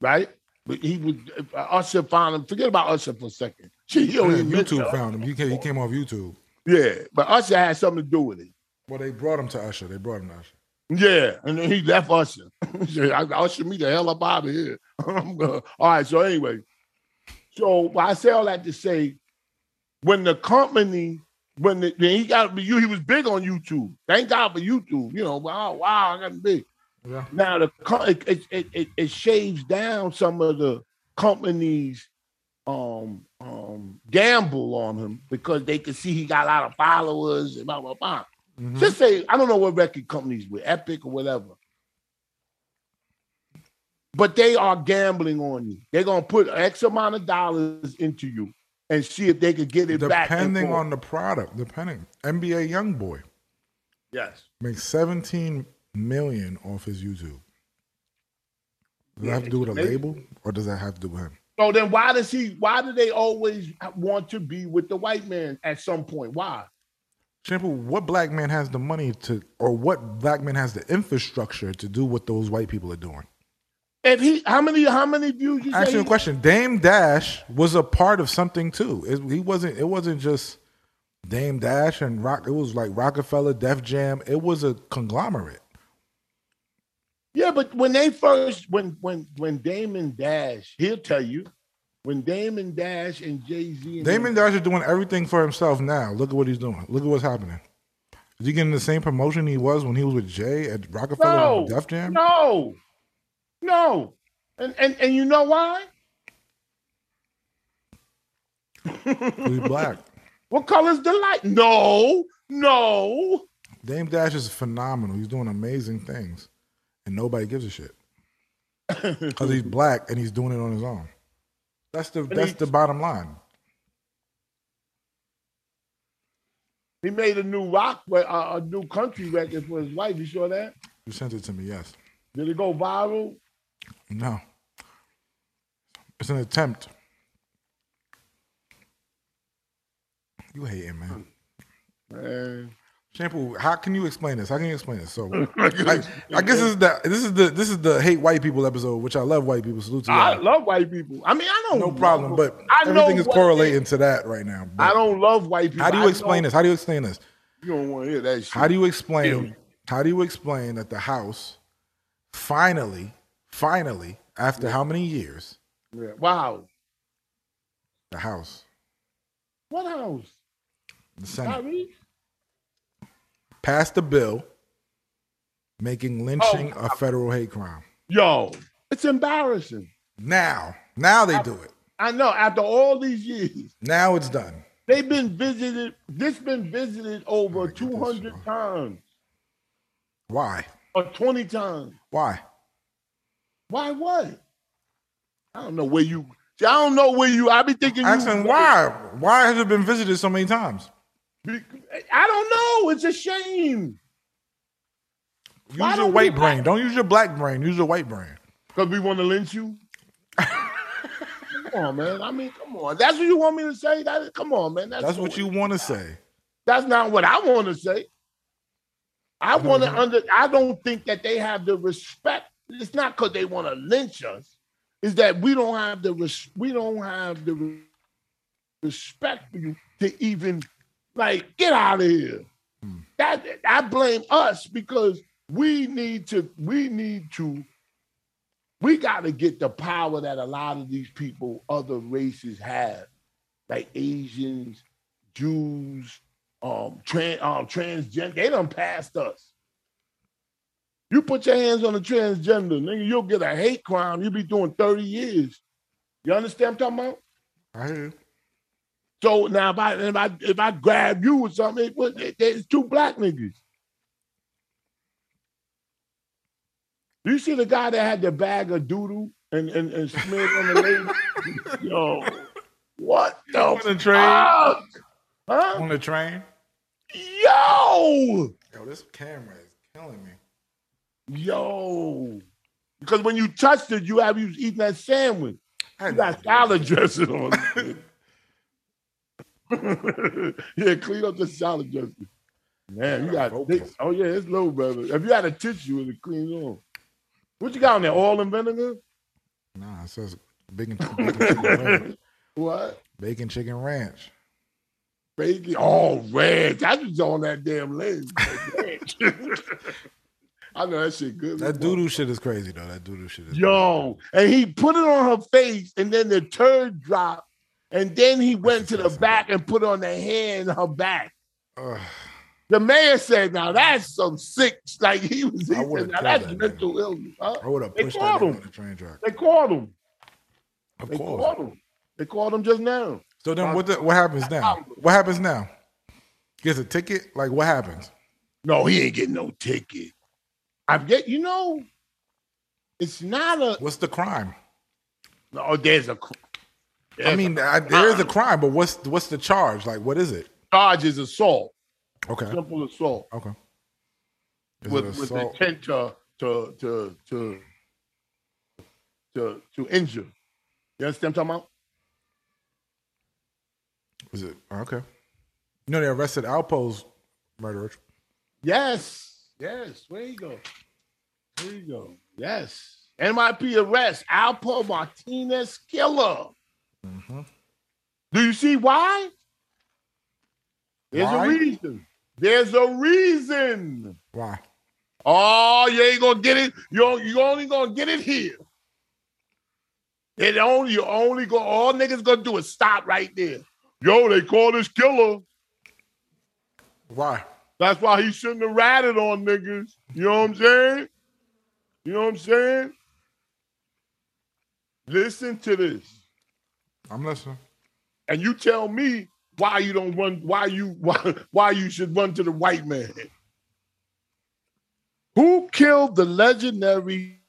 right? But he was uh, Usher found him. Forget about Usher for a second. Shit, he Yeah, YouTube mention- found him. He came, he came off YouTube. Yeah, but Usher had something to do with it. Well, they brought him to Usher. They brought him to Usher. Yeah, and then he left Usher. he "I Usher me the hell up out of here." All right. So anyway, so I say all that to say, when the company, when the, when he got you, he was big on YouTube. Thank God for YouTube. You know, wow, wow, I got big. Yeah. Now the it, it, it, it, shaves down some of the companies um um gamble on him because they could see he got a lot of followers and blah blah blah. Mhm. Just say I don't know what record companies with Epic or whatever. But they are gambling on you. They're gonna put X amount of dollars into you and see if they could get it back. Depending on the product, depending. NBA Young Boy. yes. makes 17 million off his YouTube. Does that have to do with a Maybe. label, or does that have to do with him? So then why does he why do they always want to be with the white man at some point? Why? Simple. What black man has the money to, or what black man has the infrastructure to do what those white people are doing? If he how many how many views you Ask you a question. Dame Dash was a part of something too. It, he wasn't. It wasn't just Dame Dash and Rock. It was like Roc-A-Fella, Def Jam. It was a conglomerate. Yeah, but when they first when when when Damon Dash, he'll tell you when Damon Dash and Jay Z and Damon Dash is doing everything for himself now. Look at what he's doing. Look at what's happening. Is he getting the same promotion he was when he was with Jay at Roc-A-Fella no, and Def Jam? no, no, and and and you know why? He's black. What color's the light? No, no. Dame Dash is phenomenal. He's doing amazing things, and nobody gives a shit because he's black and he's doing it on his own. That's the that's he- the bottom line. He made a new rock, uh, a new country record for his wife. You saw that? You sent it to me, yes. Did it go viral? No, it's an attempt. You hating, man. Man. Shampoo, how can you explain this? How can you explain this? So, I, I guess this is the this is the this is the hate white people episode, which I love white people. Salute to I y'all. love white people. I mean, I don't. No problem, but I everything is correlating to that right now. But I don't love white people. how do you explain this? How do you explain this? You don't want to hear that shit. How do you explain? How do you explain that the House finally, finally, after how many years, Yeah. Wow. the House, What house? the Senate, passed a bill making lynching Oh. a federal hate crime? Yo, it's embarrassing. Now, now they do it. I know. After all these years, Now it's done. they've been visited. This been visited over Alright, get this two hundred times Why? or twenty times. Why? Why? What? I don't know where you. I don't know where you. I be thinking. Asking why? Why has it been visited so many times? I don't know. It's a shame Use Why your white brain. Don't use your black brain. Use your white brain. because we want to lynch you. come on, man. I mean, come on. That's what you want me to say. That come on, man. That's, That's what you want to say. That's not what I want to say. I want to under. I don't think that they have the respect. It's not because they want to lynch us. Is that we don't have the res- we don't have the re- respect for you to even like get out of here. Hmm. That I blame us because we need to. We need to. We got to get the power that a lot of these people, other races have, like Asians, Jews, um, trans, um, transgender. They done passed us. You put your hands on a transgender, nigga, you'll get a hate crime. You'll be doing 30 years. You understand what I'm talking about? I hear. So now if I if I if I grab you with something, it, it, it's two black niggas. You see the guy that had the bag of doodle and, and, and smeared on the lady? Yo, what the On the train. fuck? Huh? On the train. Yo! Yo, this camera is killing me. Yo. Because when you touched it, you have you was eating that sandwich. You got salad dressing on it. yeah, clean up the salad dressing. Man, you got oh yeah, it's low, brother. If you had a tissue, it'd clean on. What you got on there? Oil and vinegar? Nah, it says bacon, bacon chicken ranch. What? Bacon chicken ranch. Bacon. Oh, ranch. I was on that damn list. I know that shit good. That doo doo shit is crazy though. That doo doo shit is Yo, and he put it on her face, and then the turd dropped, and then he went to the back and put on the hand her back. Ugh. The mayor said, "Now that's some sick." Like he was, he said, "Now that's that mental illness." Huh? I would have pushed that nigga him. on the train track. They called him. Of They course. caught him. They called him just now. So then what the, what happens now? What happens now? Gets a ticket? Like what happens? No, he ain't getting no ticket. I get, you know, it's not a. What's the crime? Oh, there's a. cr- I mean, a I, there is a uh-uh. crime, but what's what's the charge? Like what is it? charge is assault, Okay. simple assault. Okay. Is with, it with assault? intent to to to to to to injure. You understand what I'm talking about? Is it okay? You know they arrested Alpo's murderer. Yes, yes. Where you go? There you go. Yes. NYP arrest Alpo Martinez killer. Mm-hmm. Do you see why? There's Why? a reason. There's a reason. Why? Oh, you ain't gonna get it. You're, you only gonna get it here. It only you only go. All niggas gonna do is stop right there. Yo, they call this killer. Why? That's why he shouldn't have ratted on niggas. You know what I'm saying? You know what I'm saying? Listen to this, I'm listening. and you tell me why you don't run. Why you why why you should run to the white man? Who killed the legendary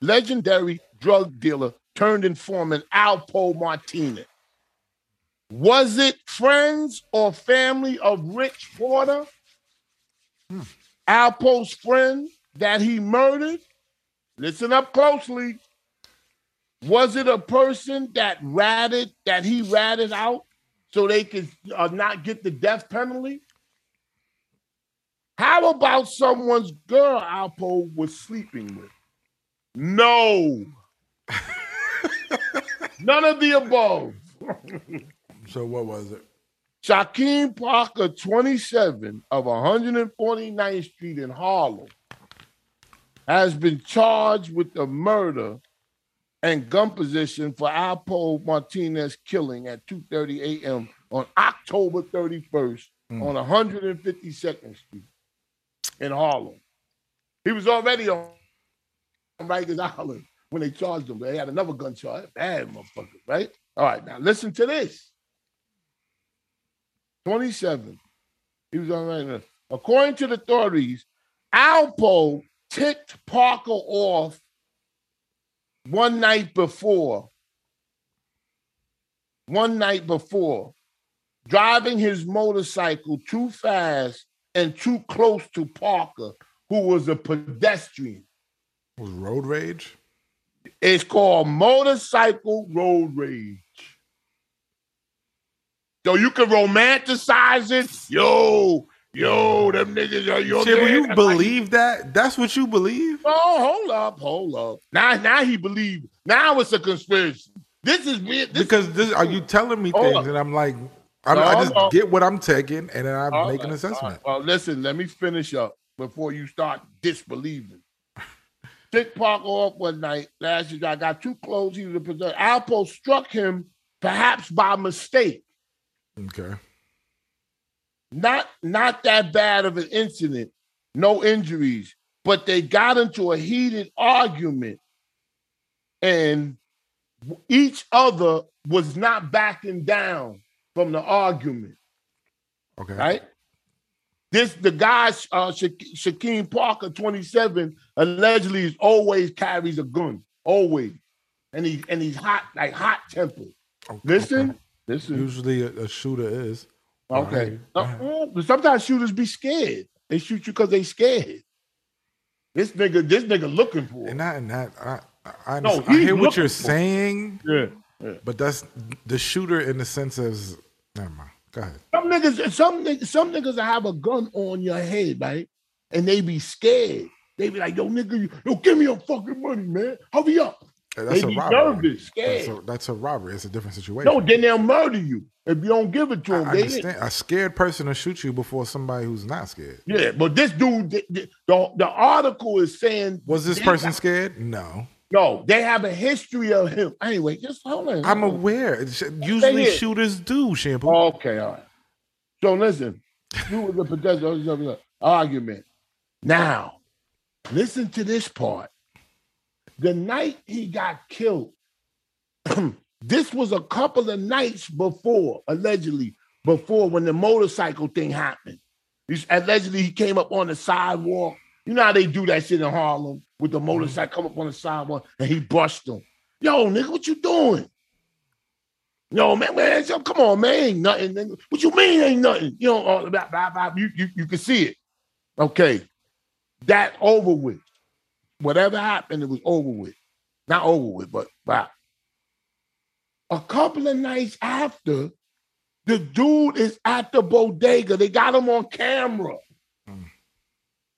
legendary drug dealer turned informant Alpo Martinez? Was it friends or family of Rich Porter? Alpo's friend that he murdered? Listen up closely. Was it a person that ratted that he ratted out so they could uh, not get the death penalty? How about someone's girl Alpo was sleeping with? No. None of the above. So what was it? Shaquem Parker, 27 of 149th Street in Harlem, has been charged with the murder and gun possession for Alpo Martinez killing at 2:30 a.m. on October 31st Mm. on 152nd Street in Harlem. He was already on Rikers Island when they charged him. They had another gun charge. Bad motherfucker, right? All right, now listen to this. 27. He was on right now. According to the authorities, Alpo ticked Parker off one night before. One night before, driving his motorcycle too fast and too close to Parker, who was a pedestrian. Was road rage? It's called motorcycle road rage. Yo, you can romanticize it. Yo, yo, them niggas are yo. Will you that's like- believe that? That's what you believe? Oh, hold up, hold up. Now, now he believed. Now it's a conspiracy. This is weird. This Because this, are you telling me Hold things up. and I'm like, I'm, No, I just no. get what I'm taking and then I All make an uh, assessment. all right. Well, listen, let me finish up before you start disbelieving. Dick Parker off one night last year. I got too close. He was a possessor. Alpo struck him, perhaps by mistake. Okay. Not not that bad of an incident, no injuries, but they got into a heated argument, and each other was not backing down from the argument. Okay. right? This the guy uh, Sha- Shaquem Parker, 27, allegedly is always carries a gun, always, and he and he's hot like hot tempered. Okay. Listen, listen. Usually a, a shooter is. Okay. Uh, but sometimes shooters be scared. They shoot you because they scared. This nigga, this nigga looking for. it. And that and that I I, I, No, I hear what you're saying, yeah, yeah. but that's the shooter in the sense of never mind. Go ahead. Some niggas, some niggas, some niggas have a gun on your head, right? And they be scared. They be like, yo, nigga, you- yo, give me your fucking money, man. Hurry up. That's they a be robbery. nervous, That's scared. a, that's a robbery. It's a different situation. No, then they'll murder you if you don't give it to I them. They, understand. A scared person will shoot you before somebody who's not scared. yeah, but this dude, the, the, the, article is saying Was this person got- scared? No. No, they have a history of him. Anyway, just hold on. I'm aware. It's- uh, Usually shooters do, shampoo. Okay, all right. So listen, you was a pedestrian argument. Now, listen to this part. The night he got killed, this was a couple of nights before, allegedly, before when the motorcycle thing happened. He's, allegedly, he came up on the sidewalk. You know how they do that shit in Harlem with the mm-hmm. motorcycle come up on the sidewalk and he brushed them. Yo, nigga, what you doing? Yo, man, man, so come on, man, ain't nothing. nigga. What you mean ain't nothing? You know, uh, all blah, blah, blah, you, you, you can see it. Okay. That over with. Whatever happened, it was over with. Not over with, but wow. A couple of nights after, the dude is at the bodega. They got him on camera. Mm.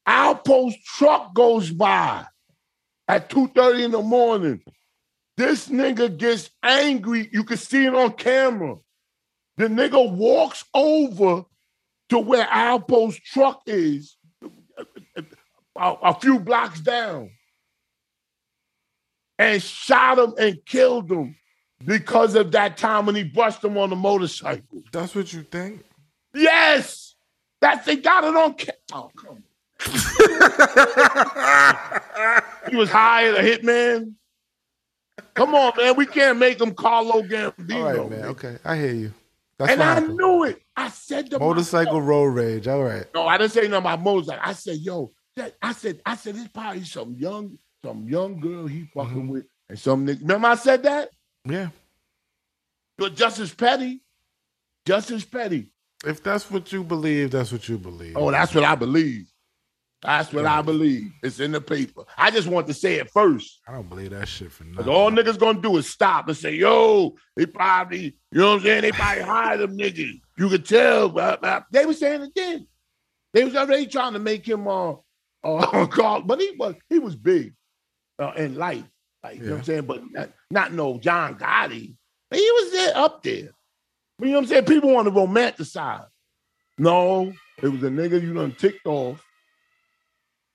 Alpo's truck goes by at 2:30 in the morning. This nigga gets angry. You can see it on camera. The nigga walks over to where Alpo's truck is, a, a few blocks down, and shot him and killed him because of that time when he brushed him on the motorcycle. That's what you think? Yes, that's they got it on camera. Oh, come on. he was hired a hitman. Come on, man. We can't make him Carlo Gambino. All right, man. Okay, I hear you. That's And I happened. knew it. I said to Motorcycle myself, road rage. All right. No, I didn't say nothing about motorcycle. I said, yo, that, I said, I said, it's probably some young, some young girl he fucking Mm-hmm. with, and some nigga. Remember I said that? Yeah. But Justice Petty, Justice Petty. If that's what you believe, that's what you believe. Oh, that's what I believe. That's what I believe. It's in the paper. I just want to say it first. I don't believe that shit for nothing. all niggas gonna do is stop and say, yo, they probably, you know what I'm saying? They probably hired them niggas. You could tell. Blah, blah. They were saying it then. They was already trying to make him uh uh call, but he was he was big uh, in life. Like, you know what I'm saying? But not, not no John Gotti. But he was there up there. You know what I'm saying? People want to romanticize. No, it was a nigga you done ticked off.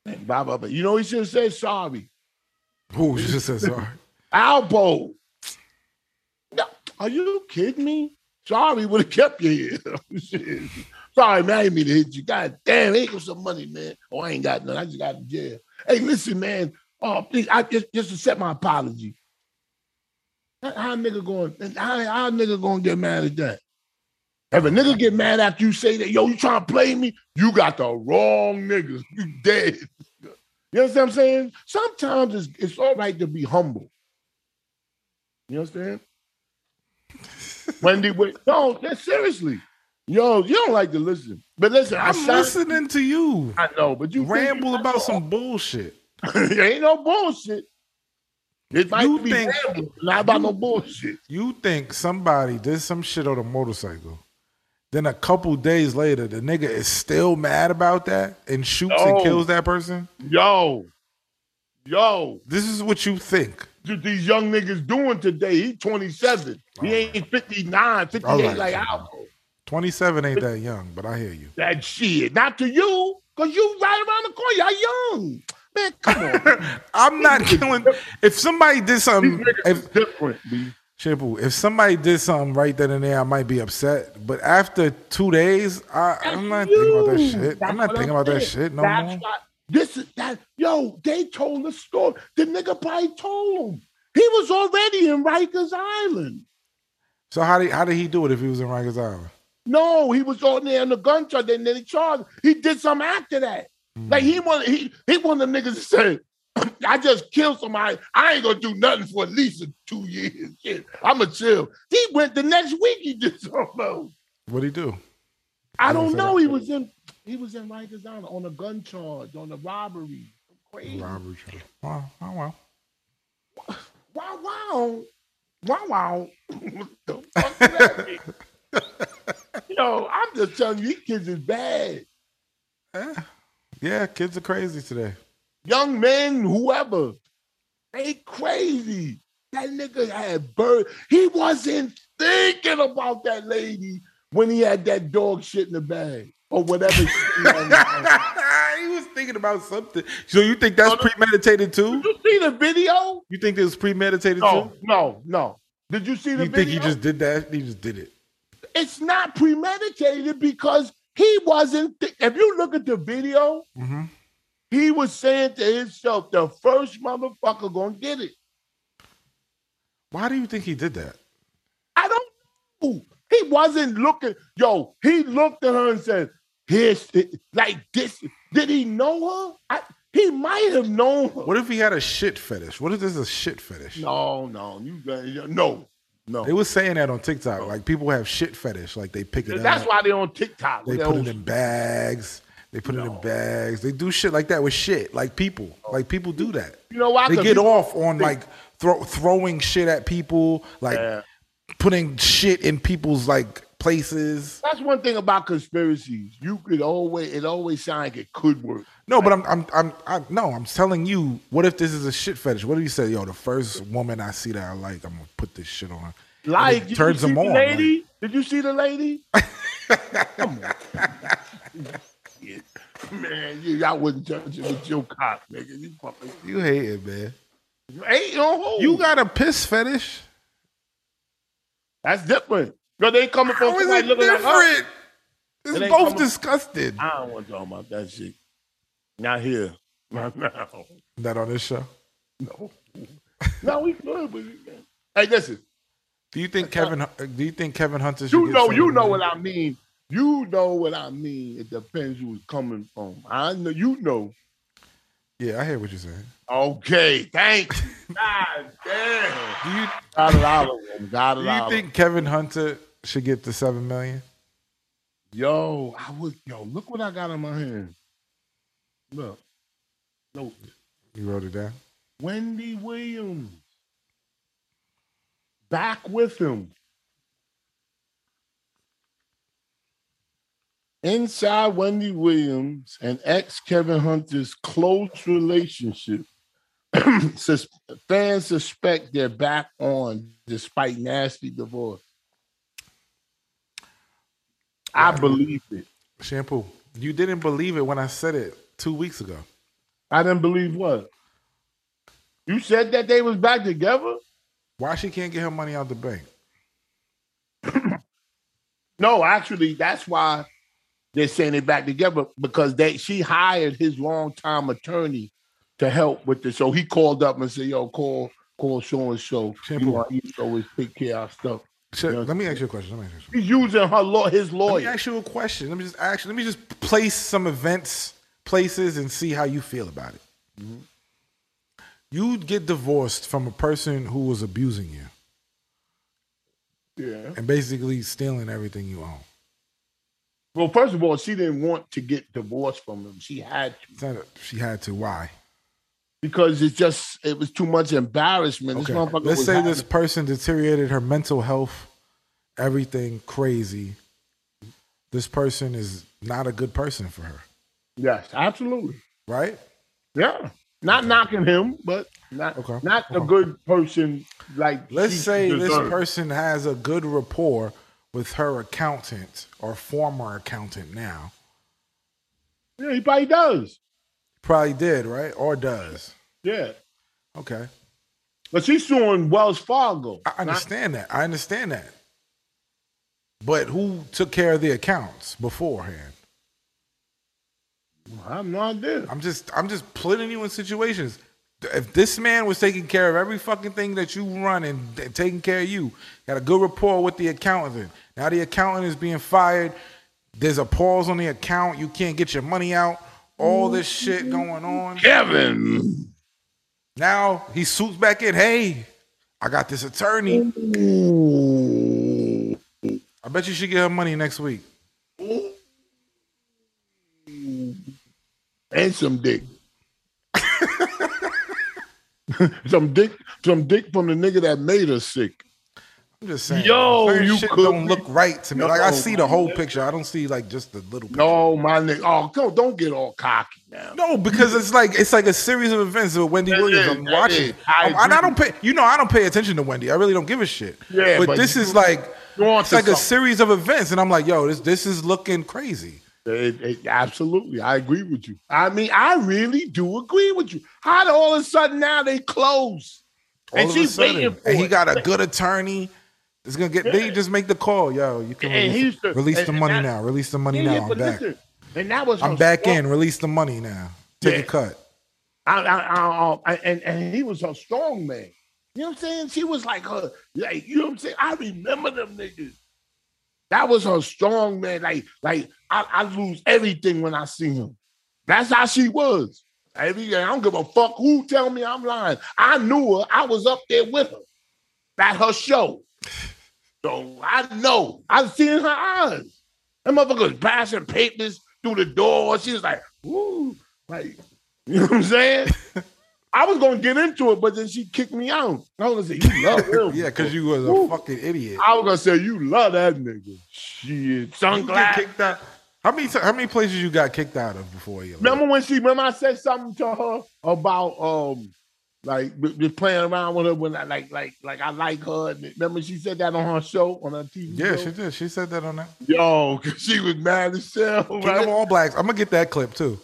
And blah, blah, blah. You know, he should have said sorry. Who just said sorry? Alpo. No, are you kidding me? Sorry, would have kept you here. Sorry, man, I didn't mean to hit you. God damn, ain't got some money, man. Oh, I ain't got none. I just got in jail. Hey, listen, man. Oh, please, I just just accept my apology. How, how nigga going? How, how nigga gonna get mad at that? If a nigga get mad after you say that, yo, you trying to play me? You got the wrong niggas. You dead. You understand what I'm saying? Sometimes it's, it's all right to be humble. You understand? Wendy, wait, no, that- seriously. Yo, you don't like to listen. But listen, I I'm listening to you. I know, but you Ramble about some bullshit. Ain't no bullshit. It might You be think- not about no bullshit. You think somebody did some shit on a motorcycle, then a couple days later, the nigga is still mad about that and shoots No. and kills that person? Yo, yo, This is what you think. what these young niggas doing today. He 27. He ain't 59, 58 All right. like Alpo. 27 ain't that young, but I hear you. That shit. Not to you, because you right around the corner. Y'all young. Man, come on. I'm not killing. If somebody did something, if different. Shampoo, if somebody did something right then and there, I might be upset. But after two days, I, I'm not thinking about that shit. That's I'm not thinking about that shit no That's more. why- this is that. Yo, they told the story. The nigga probably told him. He was already in Rikers Island. So how did how did he do it if he was in Rikers Island? No, he was on there in the gun charge. Then they charged. him. He did some after that. Like he wanted, he he one of them niggas to say, "I just killed somebody. I ain't gonna do nothing for at least two years. Shit, I'ma chill." He went the next week. He did something. What'd he do? I don't know. He was in he was in Rikers Island on a gun charge, on a robbery. Crazy. Robbery charge. Wow, oh well. Wow, wow. Wow, wow. what the fuck that? Yo, I'm just telling you, these kids is bad. Eh. Yeah, kids are crazy today. Young men, whoever, they crazy. That nigga had bird. He wasn't thinking about that lady when he had that dog shit in the bag or whatever. he had in the bag. he was thinking about something. So you think that's premeditated too? Did you see the video? You think it was premeditated No, too? no, no. Did you see the You video? You think he just did that? He just did it. it's not premeditated because he wasn't. Th- if you look at the video, Mhm. he was saying to himself, "The first motherfucker gonna get it." Why do you think he did that? I don't know. He wasn't looking. Yo, he looked at her and said, "Here's it- like this." Did he know her? I, he might have known her. What if he had a shit fetish? What if this is a shit fetish? No, no, you got no, no. They was saying that on TikTok. Like people have shit fetish. Like they pick it That's up. That's why they're on TikTok. They put it in bags. They put it No. in bags. They do shit like that with shit. Like people. Like people do that. You know why? They get people- off on like throw, throwing shit at people, like Yeah. putting shit in people's like places. That's one thing about conspiracies. You could always it always sound like it could work. No, but I'm, I'm, I'm, I'm, no, I'm telling you. What if this is a shit fetish? What if you say, yo, the first woman I see that I like, I'm gonna put this shit on. Like it turns you see them the on. lady? Did you see the lady? Come on. Yeah. Man, you y'all wouldn't judge it with your cock, nigga. You fucking you hate it, man. ain't no You got a piss fetish? that's different. Yo, they coming from How is it looking like us. different? It's It both coming- disgusted. I don't want to talk about that shit. Not here. Not now. Not on this show. No. No, we good, but hey, listen. Do you think Kevin? Uh, do you think Kevin Hunter? You know, you know what I mean. You know what I mean. It depends who's coming from. I know you know. Yeah, I hear what you're saying. Okay, thank you. God damn. Do you Got it out of him. Got it do you think Kevin Hunter should get the seven million? Yo, I was yo, look what I got in my hand. Look. Look. You wrote it down. Wendy Williams. Back with him. Inside Wendy Williams and ex Kevin Hunter's close relationship, fans suspect they're back on despite nasty divorce. I believe it. Shampoo. You didn't believe it when I said it two weeks ago. I didn't believe what? You said that they was back together? Why she can't get her money out the bank? No, actually, that's why they're saying they're back together because they she hired his longtime attorney to help with this. So he called up and said, "Yo, call call so and so. Shampoo. You know, he always take care of stuff." Shit, Yeah. Let me ask you a question. Let me ask you. a question. He's using her law, his lawyer. Let me lawyer. ask you a question. Let me just ask. Let me just place some events, places, and see how you feel about it. Mm-hmm. You'd get divorced from a person who was abusing you Yeah. and basically stealing everything you own. Well, first of all, she didn't want to get divorced from him. She had to a- She had to. Why? Because it's just it was too much embarrassment. This Okay. motherfucker Let's say having- this person deteriorated her mental health, everything crazy. This person is not a good person for her, Yes, absolutely. right? Yeah. Not knocking him, but not Okay. not a good person like Let's say this person has a good rapport with her accountant or former accountant now. Yeah, he probably does. Probably did, right? Or does. Yeah. Okay. But she's suing Wells Fargo. I understand that. I understand that. But who took care of the accounts beforehand? I have no idea. I'm just I'm just putting you in situations. If this man was taking care of every fucking thing that you run and taking care of you, got a good rapport with the accountant. Now the accountant is being fired. There's a pause on the account. You can't get your money out. All this shit going on. Kevin. Now he suits back in. Hey, I got this attorney. I bet you should get her money next week. And some dick. some dick, some dick from the nigga that made us sick. I'm just saying. Yo, certain you shit don't be- look right to me. like I see the whole picture. I don't see like just the little. Picture. No, my nigga. Oh, don't, don't get all cocky now. No, because it's like it's like a series of events with Wendy That Williams. is, I'm watching. I I don't pay. You know, I don't pay attention to Wendy. I really don't give a shit. Yeah, but, but this is like it's like a series of events, and I'm like, yo, this this is looking crazy. It- it- absolutely, I agree with you. I mean, I really do agree with you. How all of a sudden now they close? All and she's waiting for and he got a good attorney. It's gonna get. They just make the call, yo. You can release, release the money that- now. Release the money Yeah, now. yeah, I'm back. listen, and that was I'm back strong- in. Release the money now. Take Yeah. a cut. I, I, I, and and he was her strong man. You know what I'm saying? She was like her, like you know what I'm saying. I remember them niggas. That was her strong man. Like, like I, I lose everything when I see him. That's how she was. Every I don't give a fuck who tell me I'm lying. I knew her. I was up there with her at her show. So I know. I see in her eyes. That motherfucker was passing papers through the door. She was like, "Ooh, Like, you know what I'm saying? I was gonna get into it, but then she kicked me out. I was gonna say, "You love him." Yeah, because you was a Woo. fucking idiot. I was gonna say, "You love that nigga." Shit, sunglasses. kicked out. How many how many places you got kicked out of before you? Remember when she? Remember I said something to her about um, like just playing around with her when I like like like I like her. Remember she said that on her show on her TV. Yeah, show? she did. She said that on that. Yo, cause she was mad as hell. Right? of All Blacks. I'm gonna get that clip too.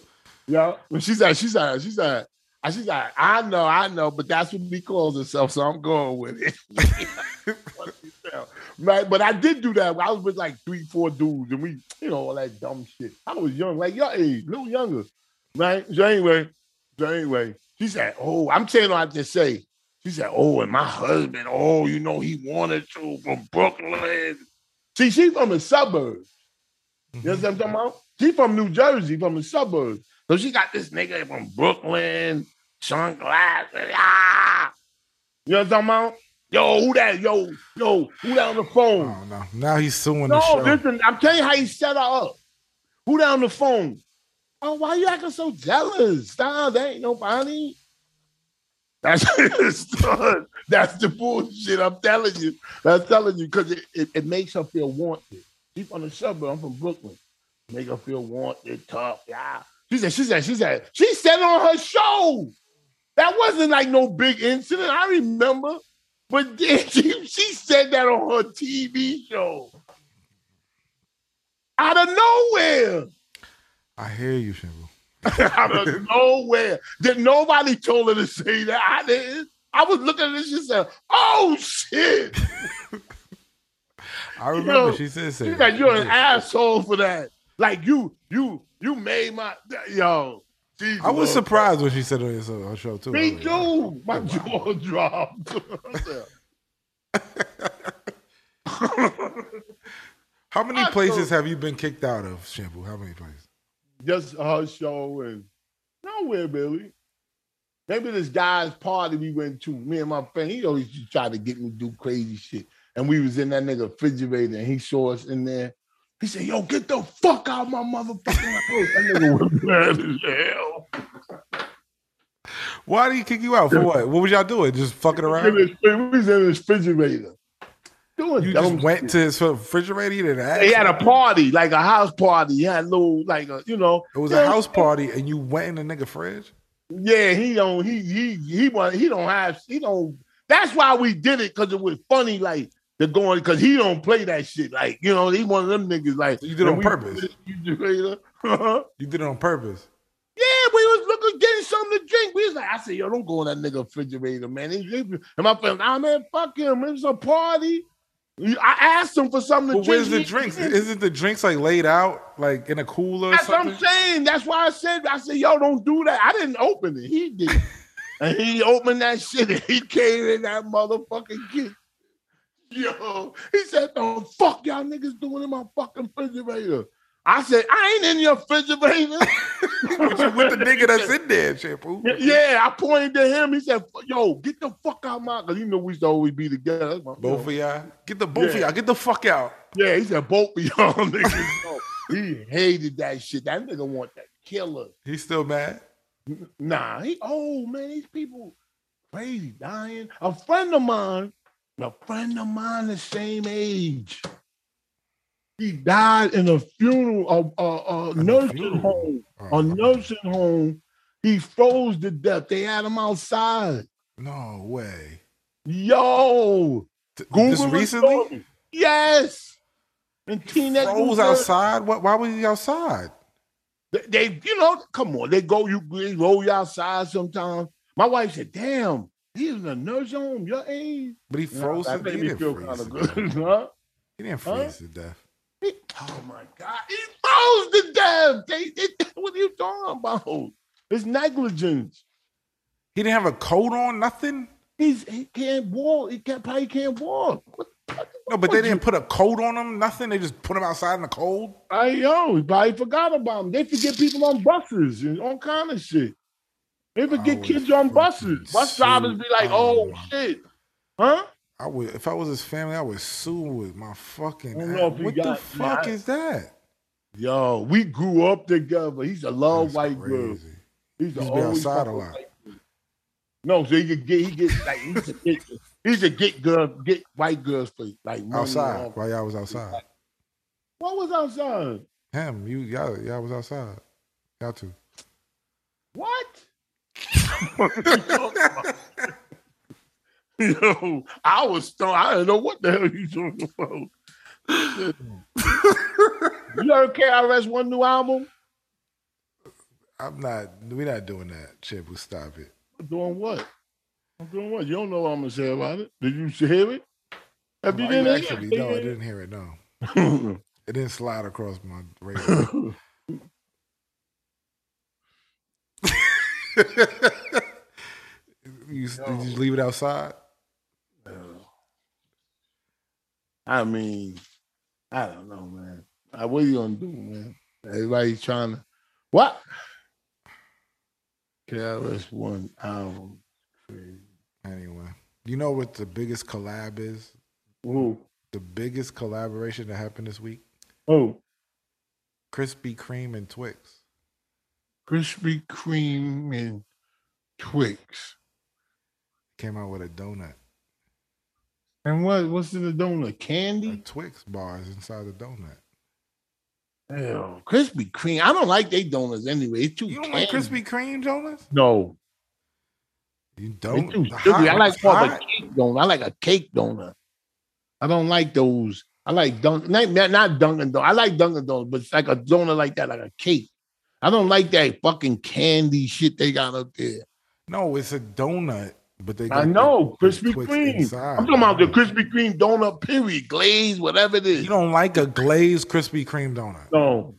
Yeah, but she said, she said, she said, and she said, I know, I know, but that's what he calls herself, so I'm going with it. What she said. right, but I did do that. I was with like three, four dudes, and we, you know, all that dumb shit. I was young, like your age, a little younger, right? So anyway, so anyway, she said, "Oh, I'm saying I just say." She said, "Oh, and my husband, oh, you know, he wanted to from Brooklyn." See, she's from the suburbs. You know what I'm talking about? She from New Jersey, from the suburbs. So she got this nigga from Brooklyn, sunglasses. Ah! You know what I'm talking about? Yo, who that? Yo, yo, who that on the phone? Oh no! Now he's suing the no, listen, I'm telling you how he set her up. Who that on the phone? Oh, why you acting so jealous? Stop, that ain't nobody. That's that's the bullshit. I'm telling you. I'm telling you because it, it, it makes her feel wanted. She's from the suburb. I'm from Brooklyn. Make her feel wanted, tough. Yeah. She said, she said, she said, she said on her show. That wasn't like no big incident. I remember. But then she, she said that on her TV show. Out of nowhere. I hear you, Shampoo. out of nowhere. Did nobody told her to say that. I didn't. I was looking at this and said, "Oh shit!" I remember Yo, she said say She said, "You're an asshole for that." Like you, you, you made my yo. Jesus. I was surprised when she said it on her show too. Me I like, oh, too. My oh, jaw dropped. How many I places have you been kicked out of, Shampoo? How many places? Just her show and nowhere really. Maybe this guy's party we went to. Me and my friend, he always to try to get me to do crazy shit. And we was in that nigga refrigerator, and he saw us in there. He said, "Yo, get the fuck out my motherfucking house." That nigga was mad as hell. Why did he kick you out for what? What was y'all doing? Just fucking around? We was in his refrigerator. Doing You just went shit. to his refrigerator. Didn't ask. He had a party, like a house party. He had a little, like a, you know. It was a house party, and you went in the nigga fridge. Yeah, he don't. He he he want. He don't have. He don't. That's why we did it because it was funny. Like they're going because he don't play that shit. Like you know, he one of them niggas. Like you did it on and purpose? refrigerator. yeah, You did it on purpose. Yeah, we was looking getting something to drink. We was like, I said, yo, don't go in that nigga refrigerator, man. And my friend, ah man, fuck him. It was a party. I asked him for something to But drink. where's the drinks? Isn't the drinks like laid out, like in a cooler? Or That's what? I'm saying. That's why I said, I said, yo, don't do that. I didn't open it. He did. and he opened that shit and he came in that motherfucking kid. Yo, he said, the fuck y'all niggas doing in my fucking refrigerator? I said, I ain't in your refrigerator. You with the nigga that's in there, shampoo. yeah, I pointed to him. He said, yo, get the fuck out my, because you know we used to always be together. Both of y'all, get the both of y'all, get the fuck out. Yeah, he said, both of y'all niggas. he hated that shit. That nigga want that killer. He's still mad. Nah, he oh man, these people crazy dying. A friend of mine a friend of mine the same age. He died in a funeral, a, a, a In a nursing funeral? home, Oh, a nursing home. He froze to death. They had him outside. no way. Yo, T- Google Just recently? Yes. And teenage Froze outside? What, why was he outside? They, they, you know, come on, they go, you they roll you outside sometimes. My wife said, "Damn, he's in a nursing home, your age." But he froze that to made he me didn't feel kind of good, huh? He didn't Huh? freeze to death. He- oh my God, he froze to death. They, they, what are you talking about? It's negligence. He didn't have a coat on, nothing? He's he can't walk. He can't probably can't walk. What, what, No, but they didn't put a coat on him, nothing. They just put him outside in the cold. I know. He probably forgot about him. They forget people on buses and all kind of shit. They forget oh, kids on buses. Bus drivers be like, "Oh Oh. shit, huh?" I would if I was his family, I would sue with my fucking I don't know ass. if he What the got- fuck man, is that? Yo, we grew up together. He's a love That's white girl. He's He used a to be always outside a lot. No, so he could get he gets like he's a get he's a get girl get white girls for like Outside all- while y'all was outside. What was outside? Him, you y'all, y'all was outside. Y'all two. What? Yo, I was stoned. I didn't know what the hell you talking about. you heard KRS one new album? I'm not we're not doing that. Chip, we'll stop it. Doing what? I'm doing what? You don't know what I'm gonna say about it. Did you hear it? Have you didn't actually, hear no, I didn't hear it. No, it didn't slide across my radar. you, did you leave it outside? I mean, I don't know, man. What are you gonna do, man? Everybody's trying to what? KRS one album. Anyway, you know what the biggest collab is? Who? The biggest collaboration that happened this week? Oh, Krispy Kreme and Twix. Krispy Kreme and Twix. Came out with a donut. And what? What's in the donut? A Candy? Twix bars inside the donut. Hell, Krispy Kreme. I don't like they donuts anyway. It's too You don't like. Krispy Kreme donuts? No, You don't? too The sugary. I like more of a hot? cake donut. I like a cake donut. I don't like those. I like Dunk, not, not not Dunkin' Donuts. I like Dunkin' Donuts, but it's like a donut like that, like a cake. I don't like that fucking candy shit they got up there. No, it's a donut, but they. I know Krispy Kreme. I'm talking about the Krispy Kreme donut. Period, glaze, whatever it is. You don't like a glazed Krispy Kreme donut? no,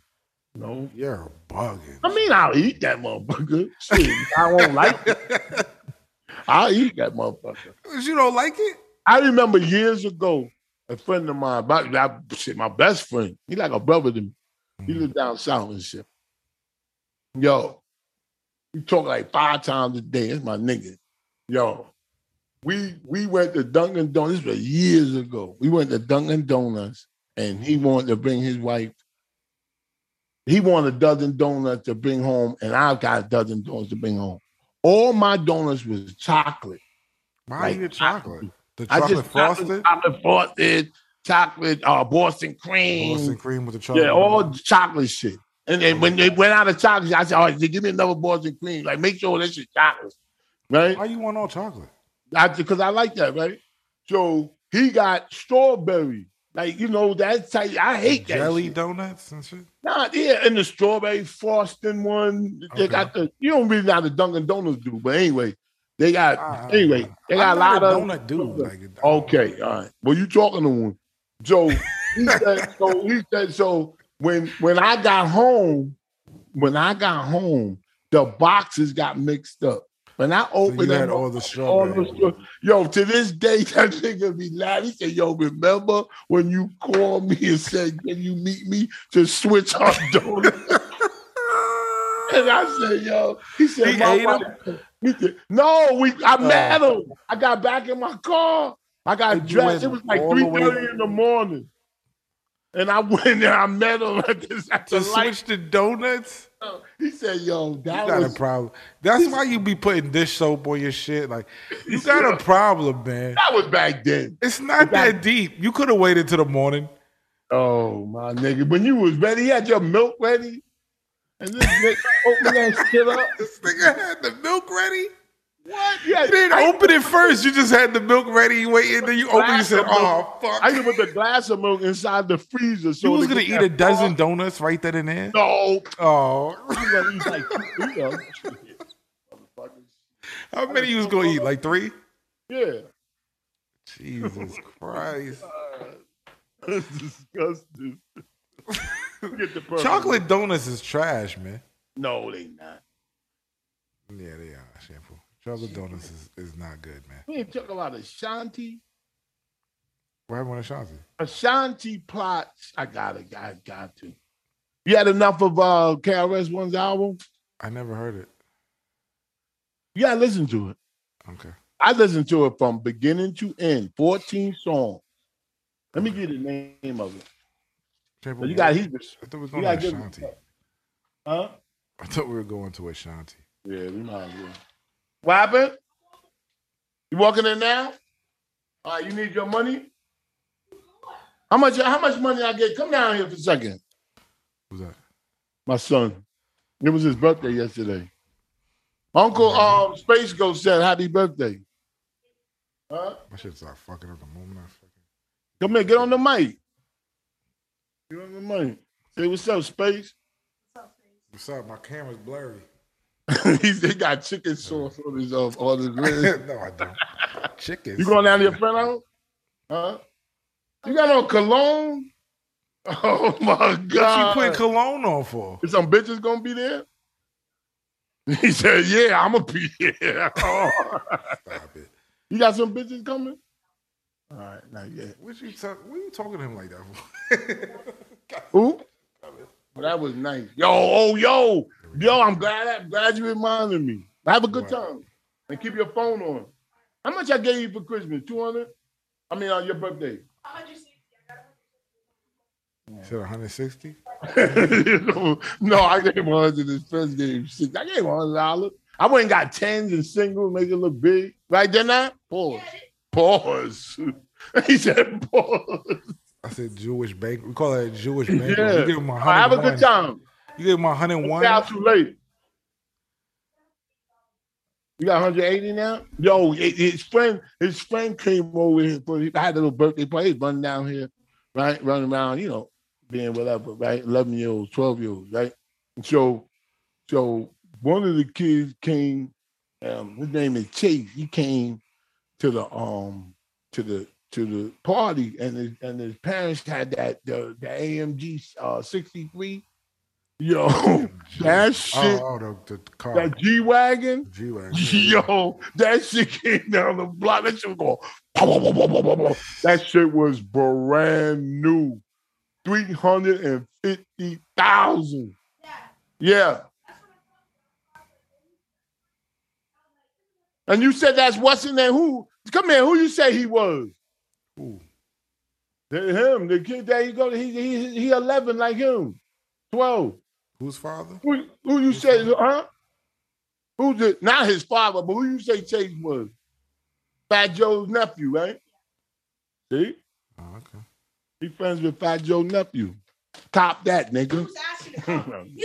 no. You're bugging. I mean, I'll eat that motherfucker. Shit, I won't like it. I'll eat that motherfucker. You don't like it? I remember years ago, a friend of mine, my, my, shit, my best friend, he like a brother to me. He mm. lived down south and shit. Yo, we talk like five times a day. That's my nigga. Yo, we we went to Dunkin' Donuts. This was years ago. We went to Dunkin' Donuts, and he wanted to bring his wife. He wanted a dozen donuts to bring home, and I've got a dozen donuts to bring home. All my donuts was chocolate. Why Like chocolate? The I chocolate just frosted, chocolate frosted, chocolate, uh, Boston cream. Boston cream with the chocolate. yeah, all chocolate shit. And then when they went out of chocolate, I said, "All right, give me another Boston cream. Like, make sure that shit chocolate, right? Why you want all chocolate? Because I, like that, right? So he got strawberry, like you know that type. I hate that Jelly shit. donuts and shit. Nah, yeah, and the strawberry frosting one. They Okay. got the. You don't really know how the Dunkin' Donuts do, but anyway, they got. Ah, anyway, they got a lot of donut dude. Like, Okay, all right. Well, you talking to one. So he said, so he said, so when when I got home, when I got home, the boxes got mixed up. When I So opened you had all the all strawberry. the stra- yo, to this day, that nigga be laughing. He said, yo, remember when you called me and said, can you meet me to switch our donuts? and I said, yo, he said, He my ate wife- he said, no, we I Oh. met him. I got back in my car. I got dressed. It was like 3 way- in the morning. And I went there, I met him at this at the To light. switch the donuts. He said, "Yo, You got was a problem. That's why you be putting dish soap on your shit. Like you got a problem, man. that was back then." It's not that deep. You could have waited till the morning. Oh my nigga, when you was ready, you had your milk ready, and this nigga open that shit up. This nigga had the milk ready. What? Yeah, You didn't open it first. You just had the milk ready. You waited, then you open. You said, "Oh fuck." I can put the glass of milk inside the freezer. So you was gonna eat a dozen donuts right then and there. No, Oh, I'm gonna eat like you know. how many you was gonna eat? Like three? Yeah, Jesus Christ! that's disgusting. Get the. Chocolate donuts is trash, man. No, they not. Yeah, they are Chocolate donuts is, is not good, man. We ain't talking about Ashanti. What happened with Ashanti? Ashanti plots. I gotta, I got to. You had enough of uh KRS One's album? I never heard it. You gotta listen to it. Okay. I listened to it from beginning to end, 14 songs. Let me get the name of it. But you got Boy? he I thought we were you going gotta Ashanti. huh? I thought we were going to Ashanti. Yeah, we might as well. What happened? You walking in now? All right, you need your money? How much how much money I get? Come down here for a second. Who's that? My son. It was his birthday yesterday. Uncle um Space Ghost said happy birthday. Huh? My shit start fucking up the moment I fucking. Come here, get on the mic. Get on the mic. Say what's up, Space. What's up? My camera's blurry. He's he got chicken sauce on his uh, on his wrist. no, I don't. Chicken. You going down to your friend house? Huh? You got no cologne? Oh my What you putting cologne on for? Is some bitches gonna be there? He said, "Yeah, I'm gonna be here." Oh. Stop it. you got some bitches coming? All right, not yet. What you talk? What you talking to him like that for? Who? Well, that was nice. Yo, oh, yo, yo! I'm glad. I'm glad you reminded me. Have a good time and keep your phone on. How much I gave you for Christmas? Two hundred. I mean, on your birthday. One hundred sixty. You said 160. no, I gave 100 his first game. Six. I gave 100 dollars. I went and got tens and singles, make it look big. Right then, I pause. Pause. he said pause. I said Jewish bank. We call it Jewish bank. Yeah. Give him All right, have a good time. You give him 101. Stay out too late. You got 180 now? Yo, it- his friend, his friend came over here for I had a little birthday party. He's running down here, right? Running around, you know, being whatever, right? 11 year olds, 12 year olds, right? And so, so one of the kids came, um, his name is Chase. He came to the um to the to the party and his and his parents had that the, the AMG uh 63. Yo, that shit, Oh, oh the, the car. that G Wagon. G wagon. Yo, that shit came down the block. That shit was going. That shit was brand new. 350,000. Yeah. And you said that's what's in there. Who? Come here. Who you say he was? Ooh. Him. The kid that he go. He he he 11 like him. 12. Whose father? Who, who you say, huh? Who did not his father, but who you say Chase was? Fat Joe's nephew, right? See? Oh, okay. He friends with Fat Joe's nephew. Top that, nigga. was asking to come. He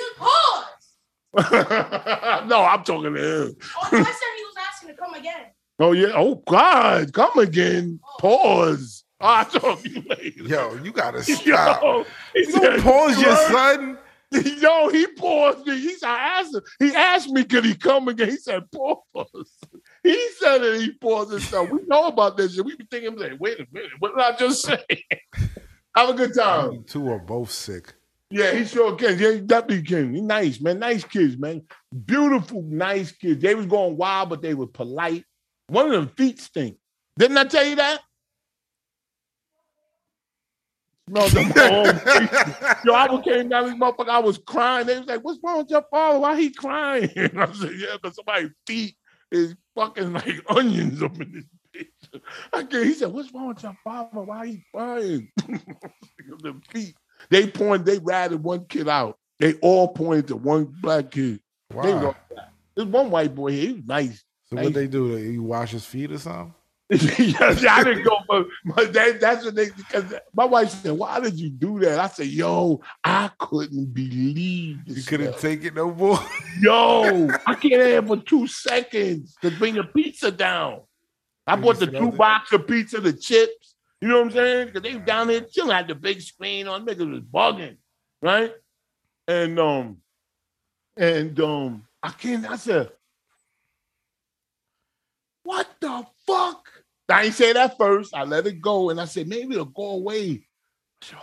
no, I'm talking to him. Oh, I said he was asking to come again. Oh, yeah. Oh, God. Come again. Oh. Pause. I'll talk to you later. Yo, you gotta stop. Yo, he You don't pause your son. Yo, he paused me. He said, I asked him. He asked me, could he come again? He said, pause. He said that he paused himself. We know about this shit. We be thinking, like, wait a minute, what did I just say? Have a good time. You two are both sick. Yeah, he sure can. Yeah, he definitely can. He nice, man. Nice kids, man. Beautiful, nice kids. They was going wild, but they were polite. One of them feet stink. Didn't I tell you that? Them old. Yo, I was came down this motherfucker. I was crying. They was like, "What's wrong with your father? Why he crying?" And I said, "Yeah, because somebody's feet is fucking like onions up in this bitch." I can't. He said, "What's wrong with your father? Why he crying?" the feet. They pointed. They ratted one kid out. They all pointed to one black kid. Why? There's one white boy here. He was nice. So what they do? You wash his feet or something? Yes, I didn't go, but they, that's what they because my wife said, "Why did you do that?" I said, "Yo, I couldn't believe. You couldn't take it no more. Yo, I can't have for two seconds to bring the pizza down. I bought the two box of pizza, the chips. You know what I'm saying? Because they down there chilling, had the big screen on. Niggas was bugging, right? And um, and um, I can't. I said, "What the fuck?" I ain't say that first. I let it go, and I said, "Maybe it'll go away." I said.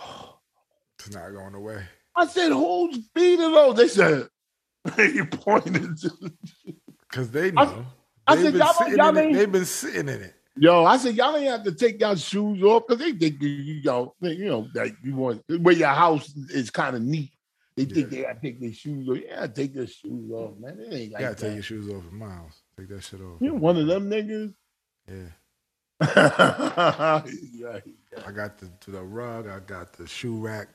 It's not going away. I said, "Who's beating those?" They said, "He pointed to." Cause they know. I They've said, been y'all- y'all ain't- They've been sitting in it. Yo, I said y'all ain't have to take y'all shoes off because they think you, you know, they- you know, that you want where your house is kind of neat. They think they gotta take their shoes off. Yeah, take their shoes off, man. It ain't You gotta that. take your shoes off in miles. Take that shit off. You one of them niggas. Yeah. Yeah. I got the to the rug. I got the shoe rack.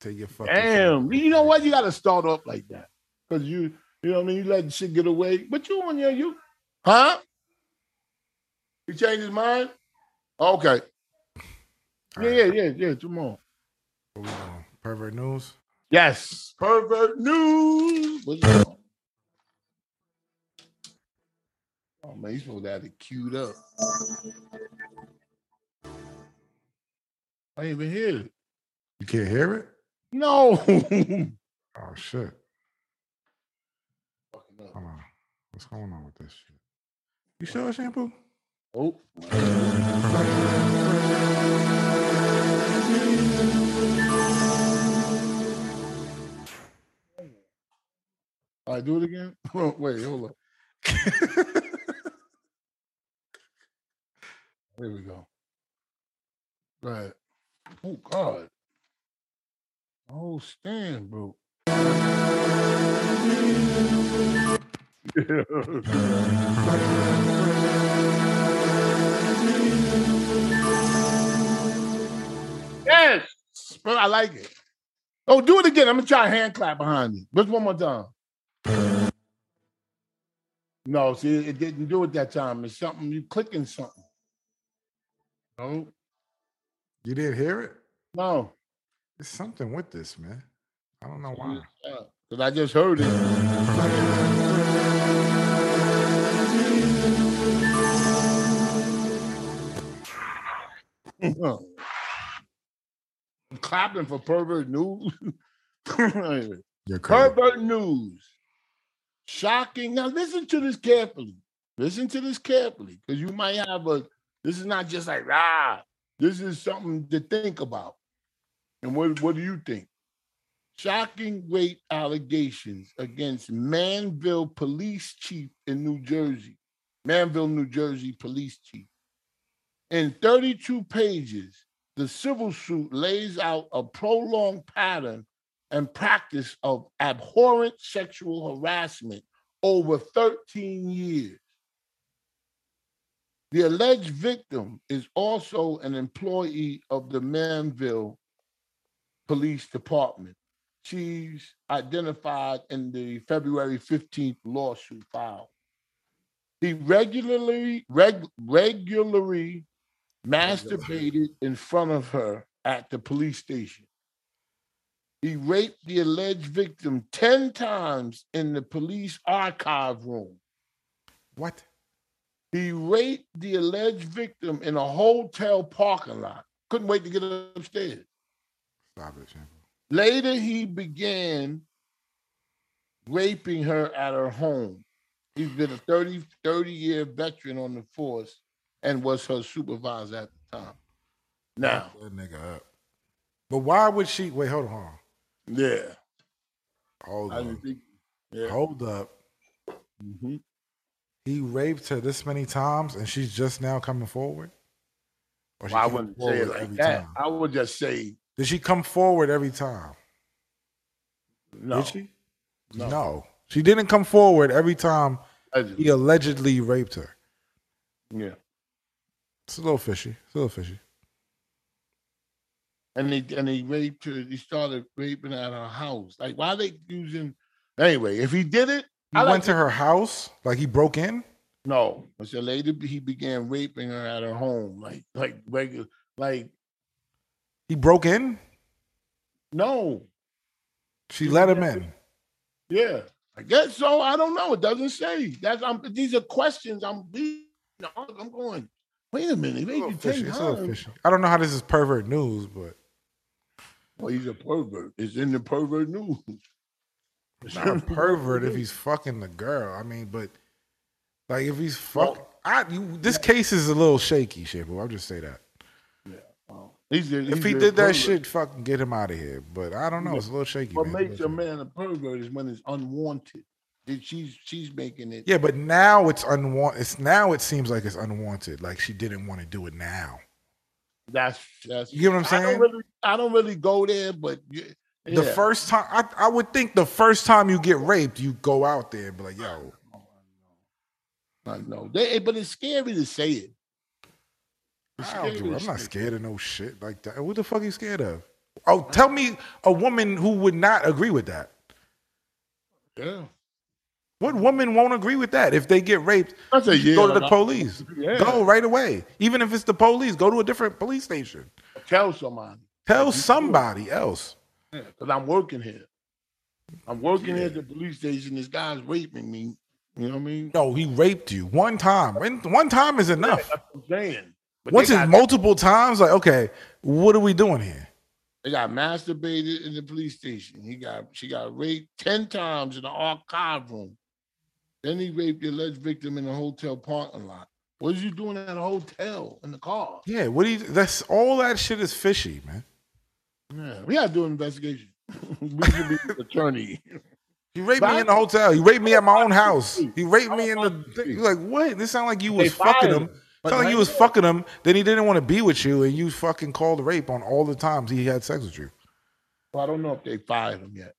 Take your fucking. Damn, you know what? You gotta start off like that because you, you know, what I mean, you let shit get away. But you on your you, huh? He changed his mind. Okay. All Yeah, right, yeah, yeah, yeah. Tomorrow. What we doing? Pervert news. Yes. Pervert news. What's it on? Oh man, you supposed to have it queued up. I ain't even hear it. You can't hear it. No. Oh shit. Hold on. What's going on with this shit? You sure shampoo? oh. All right, do it again. Wait, hold on. There we go. Right. Oh God. Oh stand, bro. yes, but I like it. Oh, do it again. I'm gonna try a hand clap behind you. Just one more time. No, see, it didn't do it that time. It's something you clicking something. No, You didn't hear it? no. There's something with this, man. I don't know why. Because I just heard it. I'm clapping for pervert news. You're pervert news. Shocking. Now listen to this carefully. Listen to this carefully. Because you might have a this is not just like ah, this is something to think about. And what, what do you think? Shocking rape allegations against Manville police chief in New Jersey. Manville, New Jersey police chief. In 32 pages, the civil suit lays out a prolonged pattern and practice of abhorrent sexual harassment over 13 years. The alleged victim is also an employee of the Manville Police Department. She's identified in the February 15th lawsuit filed. He regularly reg, regularly masturbated in front of her at the police station. He raped the alleged victim 10 times in the police archive room. What? He raped the alleged victim in a hotel parking lot. Couldn't wait to get upstairs. Stop it, shampoo. Later, he began raping her at her home. He's been a 30, 30 year veteran on the force and was her supervisor at the time. Now, That nigga up. But why would she wait? Hold on. Yeah. Hold I on. think, yeah. Hold up. Mhm. He raped her this many times and she's just now coming forward? Or Well, I wouldn't say it like every that. time? I would just say Did she come forward every time? no. Did she? No. No. She didn't come forward every time Allegedly. he allegedly raped her. Yeah. It's a little fishy. It's a little fishy. and he and he raped her. He started raping at her house. Like, why are they using? Anyway, if he did it, He I like went to her house, like he broke in. no. It's a lady. He began raping her at her home, like like regular, like He broke in. no, She let him in. yeah. I guess so. I don't know. It doesn't say. That's I'm. These are questions. I'm. being- I'm going. Wait a minute. It's a made little you fishy. It's a fishy. I don't know how this is pervert news, but Well, he's a pervert. It's in the pervert news. It's not a pervert if he's fucking the girl. I mean, but like if he's fuck, Well- I you, this case is a little shaky, shit. But I'll just say that um, He's a, if he did that pervert. shit, fucking get him out of here. But I don't know. It's a little shaky. What man. makes a a little shaky. man a pervert is when it's unwanted. That She's she's making it. Yeah, but now it's unwanted. It's now it seems like it's unwanted. Like she didn't want to do it now. That's that's. You get what I'm I don't saying? really, I don't really go there, but yeah, The yeah. first time, I, I would think the first time you get raped, you go out there and be like, "Yo, I know. They, eh, but it's scary to say it. I don't do it. I'm not scared of no shit like that. What the fuck are you scared of? Oh, tell me a woman who would not agree with that. Yeah. What woman won't agree with that? If they get raped, I say yeah. go to the police. Yeah. Go right away. Even if it's the police, go to a different police station. Tell somebody. Tell somebody else. Because I'm working here. I'm working here at the police station. This guy's raping me. You know what I mean? No, he raped you one time. One time is enough. That's what I'm saying. But Once it's multiple times, like, okay, what are we doing here? they got masturbated in the police station. He got she got raped 10 times in the archive room. Then he raped the alleged victim in the hotel parking lot. What is you doing at a hotel in the car? Yeah, what do you that's all that shit is fishy, man. Yeah, we gotta do an investigation. we should be the attorney. He raped But me I- in the hotel. He raped me at my own house. He raped me in the. Thing. You're like, what? This sound like you They was fucking fired him. him. Sound like you was now- fucking him. Then he didn't want to be with you, and you fucking called rape on all the times he had sex with you. Well, I don't know if they fired him yet.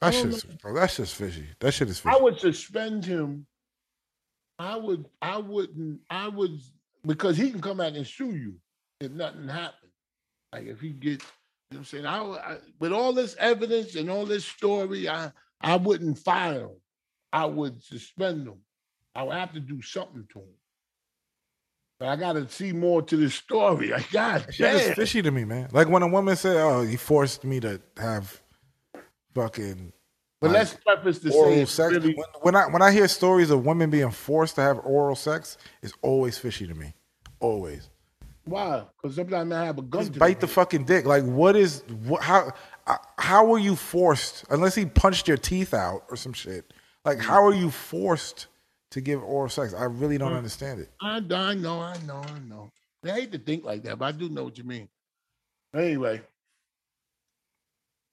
That's just, bro, that's just fishy. That shit is fishy. I would suspend him. I would, I wouldn't, I would, because he can come back and sue you if nothing happens. Like if he gets, you know what I'm saying? I, I with all this evidence and all this story, I, I wouldn't fire him. I would suspend him. I would have to do something to him. But I got to see more to this story. Like, God That shit fishy to me, man. Like when a woman said, "Oh, he forced me to have fucking But like, let's preface say oral sex." really, When, when I when I hear stories of women being forced to have oral sex, it's always fishy to me. Always. Why? Because sometimes I have a gun. Just to bite the fucking dick. Like, what is what? How uh, how were you forced? Unless he punched your teeth out or some shit. Like, how are you forced to give oral sex? I really don't understand it. I, I know, I know, I know. I hate to think like that, but I do know what you mean. Anyway,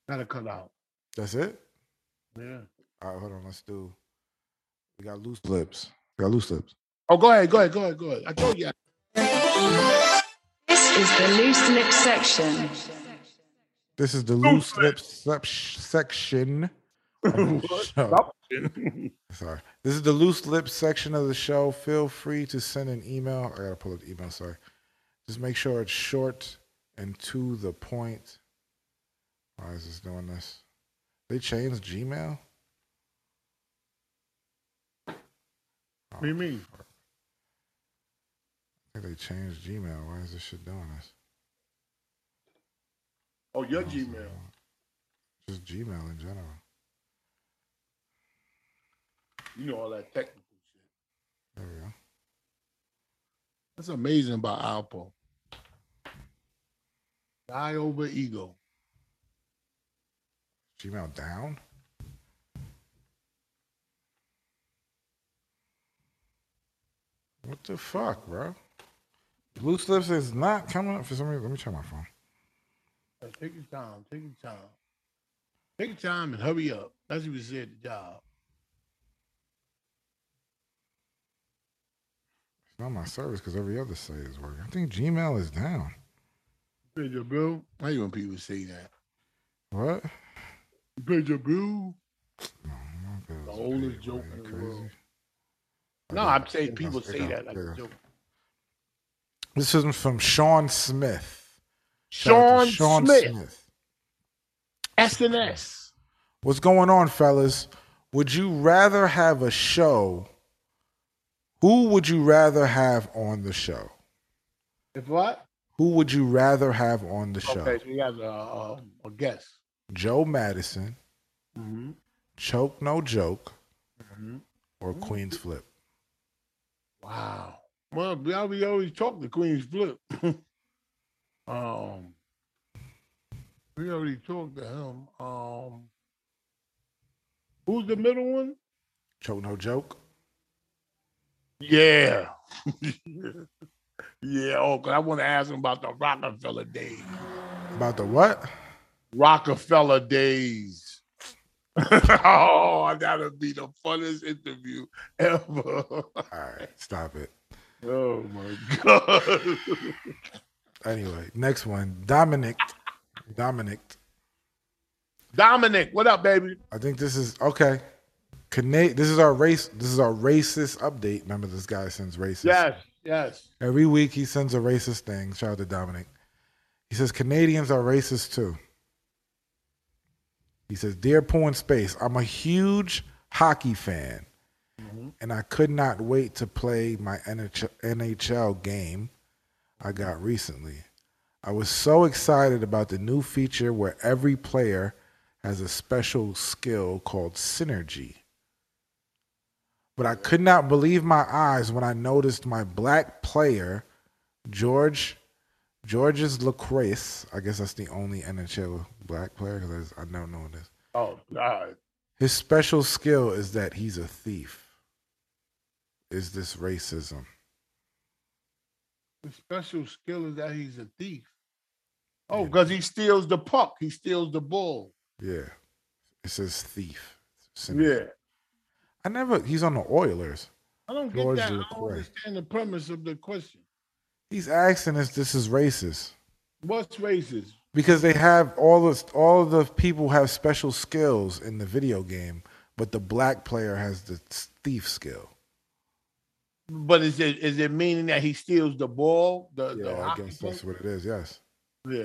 gotta cut out. That's it. Yeah. All right, hold on. Let's do. We got loose lips. We got loose lips. Oh, go ahead, go ahead, go ahead, go ahead. I told you. This is the loose lip section. This is the loose lips sep- section. of the show. Sorry. This is the loose lips section of the show. Feel free to send an email. I gotta pull up the email. Sorry. Just make sure it's short and to the point. Why is this doing this? They changed Gmail. what do you mean? Oh, I think they changed Gmail. Why is this shit doing this? Oh, your Gmail. Just Gmail in general. You know all that technical shit. There we go. That's amazing about Alpo. Die over ego. Gmail down. What the fuck, bro? Loose lips is not coming up for some reason. Let me check my phone. Take your time. Take your time. Take your time and hurry up. That's what we said at the job. It's not my service because every other site is working. I think Gmail is down. Paid your bill. Why you when people say that? What? You paid your bill? No, The oldest joke in the world. No, I'm saying people say that like a joke. This is from Sean Smith. Sean, Sean Smith, Smith. SNS. What's going on, fellas? Would you rather have a show? Who would you rather have on the show? If what? Who would you rather have on the show? Okay, so you have a, a, a guess. Joe Madison, Mm-hmm. Choke No Joke, Mhm. or Queen's Flip? Wow. Well, we already always talked to Queen's Flip. um, we already talked to him. Um, who's the middle one? Choke No Joke. Yeah. yeah. Oh, 'cause I want to ask him about the Roc-A-Fella days. About the what? Roc-A-Fella days. oh, that'll be the funnest interview ever. All right, stop it. Oh my god. Anyway, next one. Dominic. Dominic. Dominic, what up, baby? I think this is okay. Cana- this is our race. This is our racist update. Remember, this guy sends racist. Yes, yes. Every week he sends a racist thing. Shout out to Dominic. He says Canadians are racist too. He says, "Dear Pooh in Space, I'm a huge hockey fan, and I could not wait to play my NHL, game I got recently. I was so excited about the new feature where every player has a special skill called synergy." But I could not believe my eyes when I noticed my black player, George Georges Lacroix. I guess that's the only NHL black player because I don't know this. Oh God. His special skill is that he's a thief. Is this racism? The special skill is that he's a thief. Oh, because he steals the puck. He steals the ball. Yeah. It says thief. Yeah. I never, he's on the Oilers. I don't get George that. I don't understand the premise of the question. He's asking us this is racist. What's racist? Because they have all the all the people have special skills in the video game, but the black player has the thief skill. But is it is it meaning that he steals the ball? The, the Yeah, I hockey guess that's what it is. Yes. Yeah.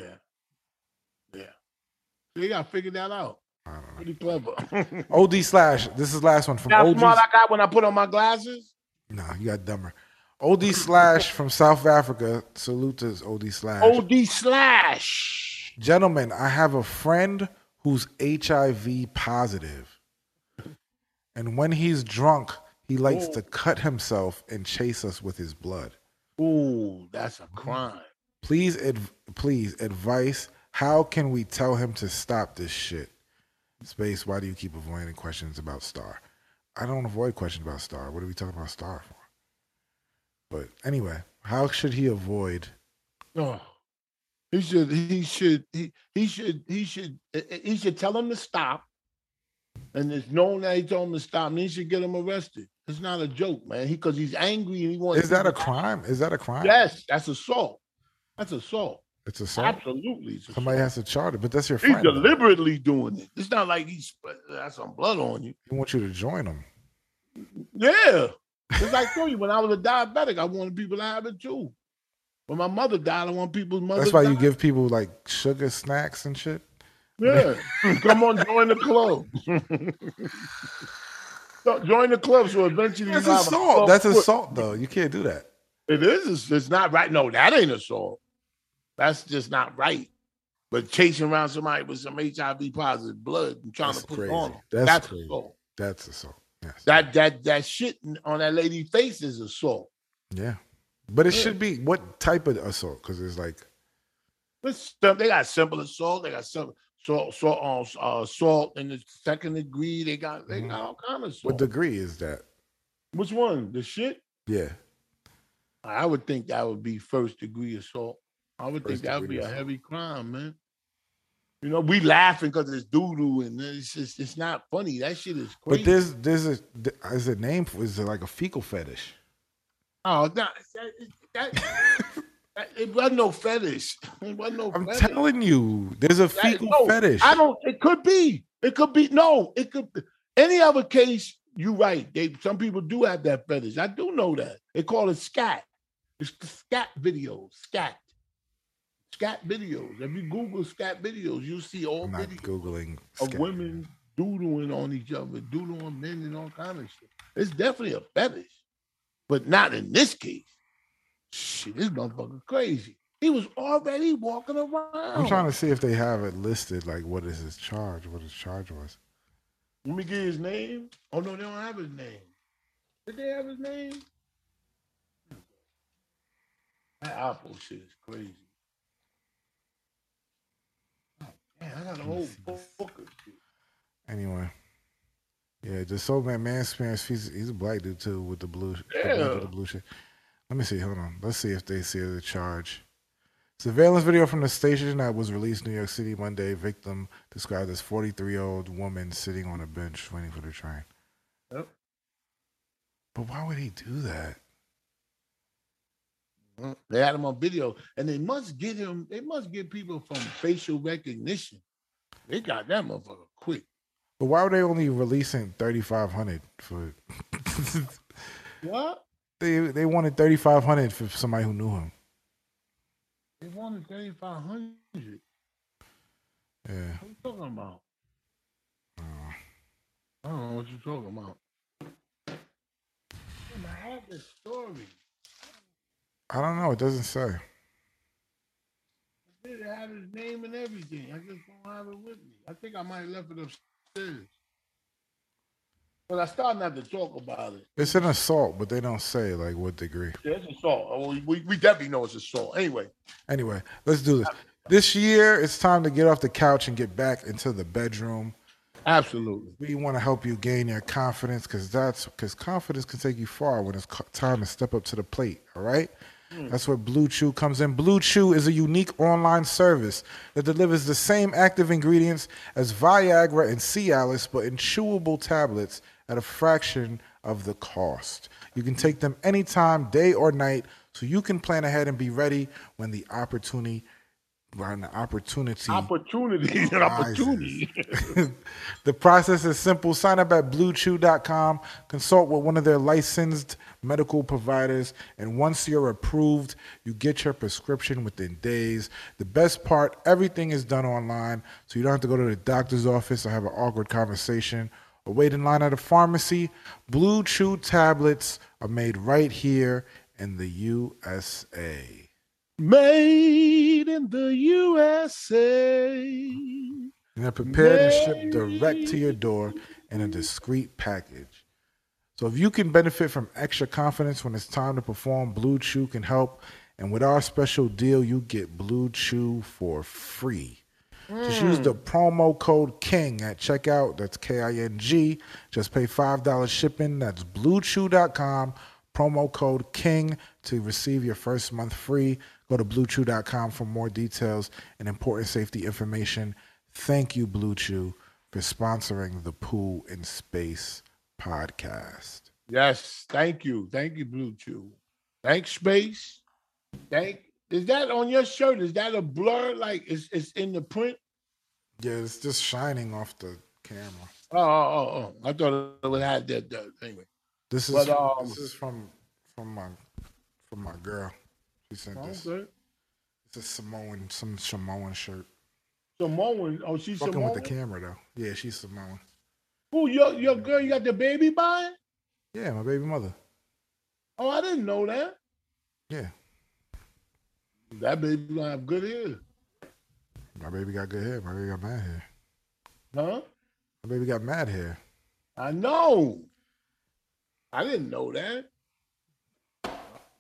Yeah. You gotta figure that out. I don't know. Pretty clever. OD slash. This is the last one from How OD. smart I got when I put on my glasses? No, you got dumber. OD slash from South Africa. Salute to OD slash. OD slash. Gentlemen, I have a friend who's HIV positive. And when he's drunk, he likes to cut himself and chase us with his blood. Ooh, that's a crime. Please, adv- please, advice. How can we tell him to stop this shit? Space, why do you keep avoiding questions about Star? I don't avoid questions about Star. What are we talking about Star for? But anyway, how should he avoid? Oh, he should. He should. He, he should. He should. He should tell him to stop. And it's known that he told him to stop, and he should get him arrested. It's not a joke, man. He because he's angry and he wants. Is that a crime? Is that a crime? Yes, that's assault. That's assault. It's assault. Absolutely. It's Somebody has to charge it, but that's your He's friend. though. deliberately doing it. It's not like he's got some blood on you. He wants you to join him. Yeah. It's like I told you when I was a diabetic, I wanted people to have it too. When my mother died, I want people's mothers. That's why you give people like sugar snacks and shit. Yeah. Come on, join the club. So, join the club so eventually That's you have a assault. That's foot. assault, though. You can't do that. It is. It's, it's not right. No, that ain't assault. That's just not right. But chasing around somebody with some HIV positive blood and trying That's to put crazy. on them. That's That's, crazy. assault. That's assault. Yes. That that that shit on that lady's face is assault. yeah. But it Yeah. should be what type of assault? Because it's like It's they got simple assault. They got some salt, salt, uh, assault in the second degree. They got they Mhm. got all kind of assault. what degree is that? Which one? The shit? Yeah. I would think that would be first degree assault. I would think that would be degree a heavy crime, man. You know, we laughing because it's doo doo, and it's just it's not funny. That shit is crazy. But there's there's a th- is a name for is it like a fecal fetish? oh, that, that, that- it wasn't no fetish. It wasn't no. I'm fetish. telling you, there's a fecal no, fetish. I don't. It could be. It could be. No, it could. Be. Any other case, you're right. They some people do have that fetish. I do know that. They call it scat. It's the scat videos. Scat. scat videos. If you Google scat videos, you'll see all I'm not videos googling of scat women doodling on each other, doodling on men and all kind of shit. It's definitely a fetish, but not in this case. Shit, this motherfucker crazy. He was already walking around. I'm trying to see if they have it listed. Like, what is his charge? What his charge was? Let me get his name. Oh no, they don't have his name. Did they have his name? That Apple shit is crazy. Oh, Man, I got a whole book of shit. Anyway, yeah, just so man, man, Spence, he's he's a black dude too with the blue, the black Yeah. the blue shit. Let me see. Hold on. Let's see if they see the charge. Surveillance video from the station that was released in New York City Monday. Victim described as 43 year old woman sitting on a bench waiting for the train. Yep. But why would he do that? They had him on video, and they must get him. They must get people from facial recognition. They got that motherfucker quick. But why were they only releasing 3,500 for? What? They they wanted 3,500 for somebody who knew him. They wanted thirty five hundred. Yeah. What you talking about? Uh, I don't know what you're talking about. Damn, I had this story. I don't know. It doesn't say. I did have his name and everything. I just don't have it with me. I think I might have left it upstairs. But I started not to talk about it. It's an assault, but they don't say like what degree. Yeah, it's assault. We, we, we definitely know it's assault. Anyway, Anyway, let's do this. This year, it's time to get off the couch and get back into the bedroom. absolutely. We want to help you gain your confidence because that's because confidence can take you far when it's time to step up to the plate. All right. Hmm. That's where Blue Chew comes in. Blue Chew is a unique online service that delivers the same active ingredients as Viagra and Cialis, but in chewable tablets at a fraction of the cost. You can take them anytime, day or night, so you can plan ahead and be ready when the opportunity, when the opportunity Opportunity. An opportunity. the process is simple. Sign up at bluechew.com, consult with one of their licensed medical providers, and once you're approved, you get your prescription within days. The best part, everything is done online, so you don't have to go to the doctor's office or have an awkward conversation or wait in line at a pharmacy. Blue Chew tablets are made right here in the USA. Made in the USA. And they're prepared and shipped direct to your door in a discreet package. So if you can benefit from extra confidence when it's time to perform, Blue Chew can help. And with our special deal, you get Blue Chew for free. Just mm. use the promo code KING at checkout. That's K I N G. Just pay $5 shipping. That's bluechew.com. Promo code KING to receive your first month free. Go to bluechew.com for more details and important safety information. Thank you, Blue Chew, for sponsoring the Pooh in Space podcast. Yes, thank you. Thank you, Blue Chew. Thanks, Space. Thank is that on your shirt? Is that a blur? Like it's it's in the print? Yeah, it's just shining off the camera. Oh, oh, oh, oh. I thought it would have that, that anyway. This is But, um, this is from from my from my girl. She sent this. Okay. It's a Samoan, some Samoan shirt. Samoan. Oh, she's Fucking Samoan. with the camera though. Yeah, she's Samoan. Who your your girl? You got the baby by? Yeah, my baby mother. Oh, I didn't know that. Yeah, That baby gonna have good hair, my baby got good hair. My baby got mad hair. huh? My baby got mad hair. I know. I didn't know that.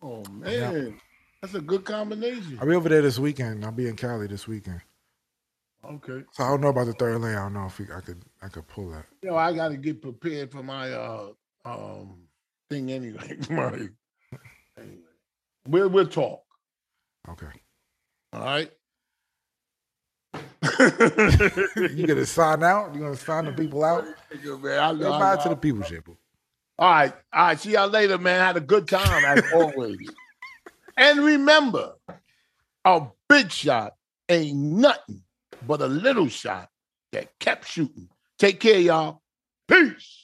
Oh man, that's a good combination. I'll be over there this weekend. I'll be in Cali this weekend. Okay. So I don't know about the third lane. I don't know if we, I could I could pull that. You know, I got to get prepared for my uh um thing anyway. right. Anyway, we'll we'll talk. Okay. All right. You gonna sign out? You gonna sign the people out? Man, I Say know- I know. to the people, shit. All right. All right. See y'all later, man. Had a good time as always. And remember, a big shot ain't nothing but a little shot that kept shooting. Take care, y'all. Peace.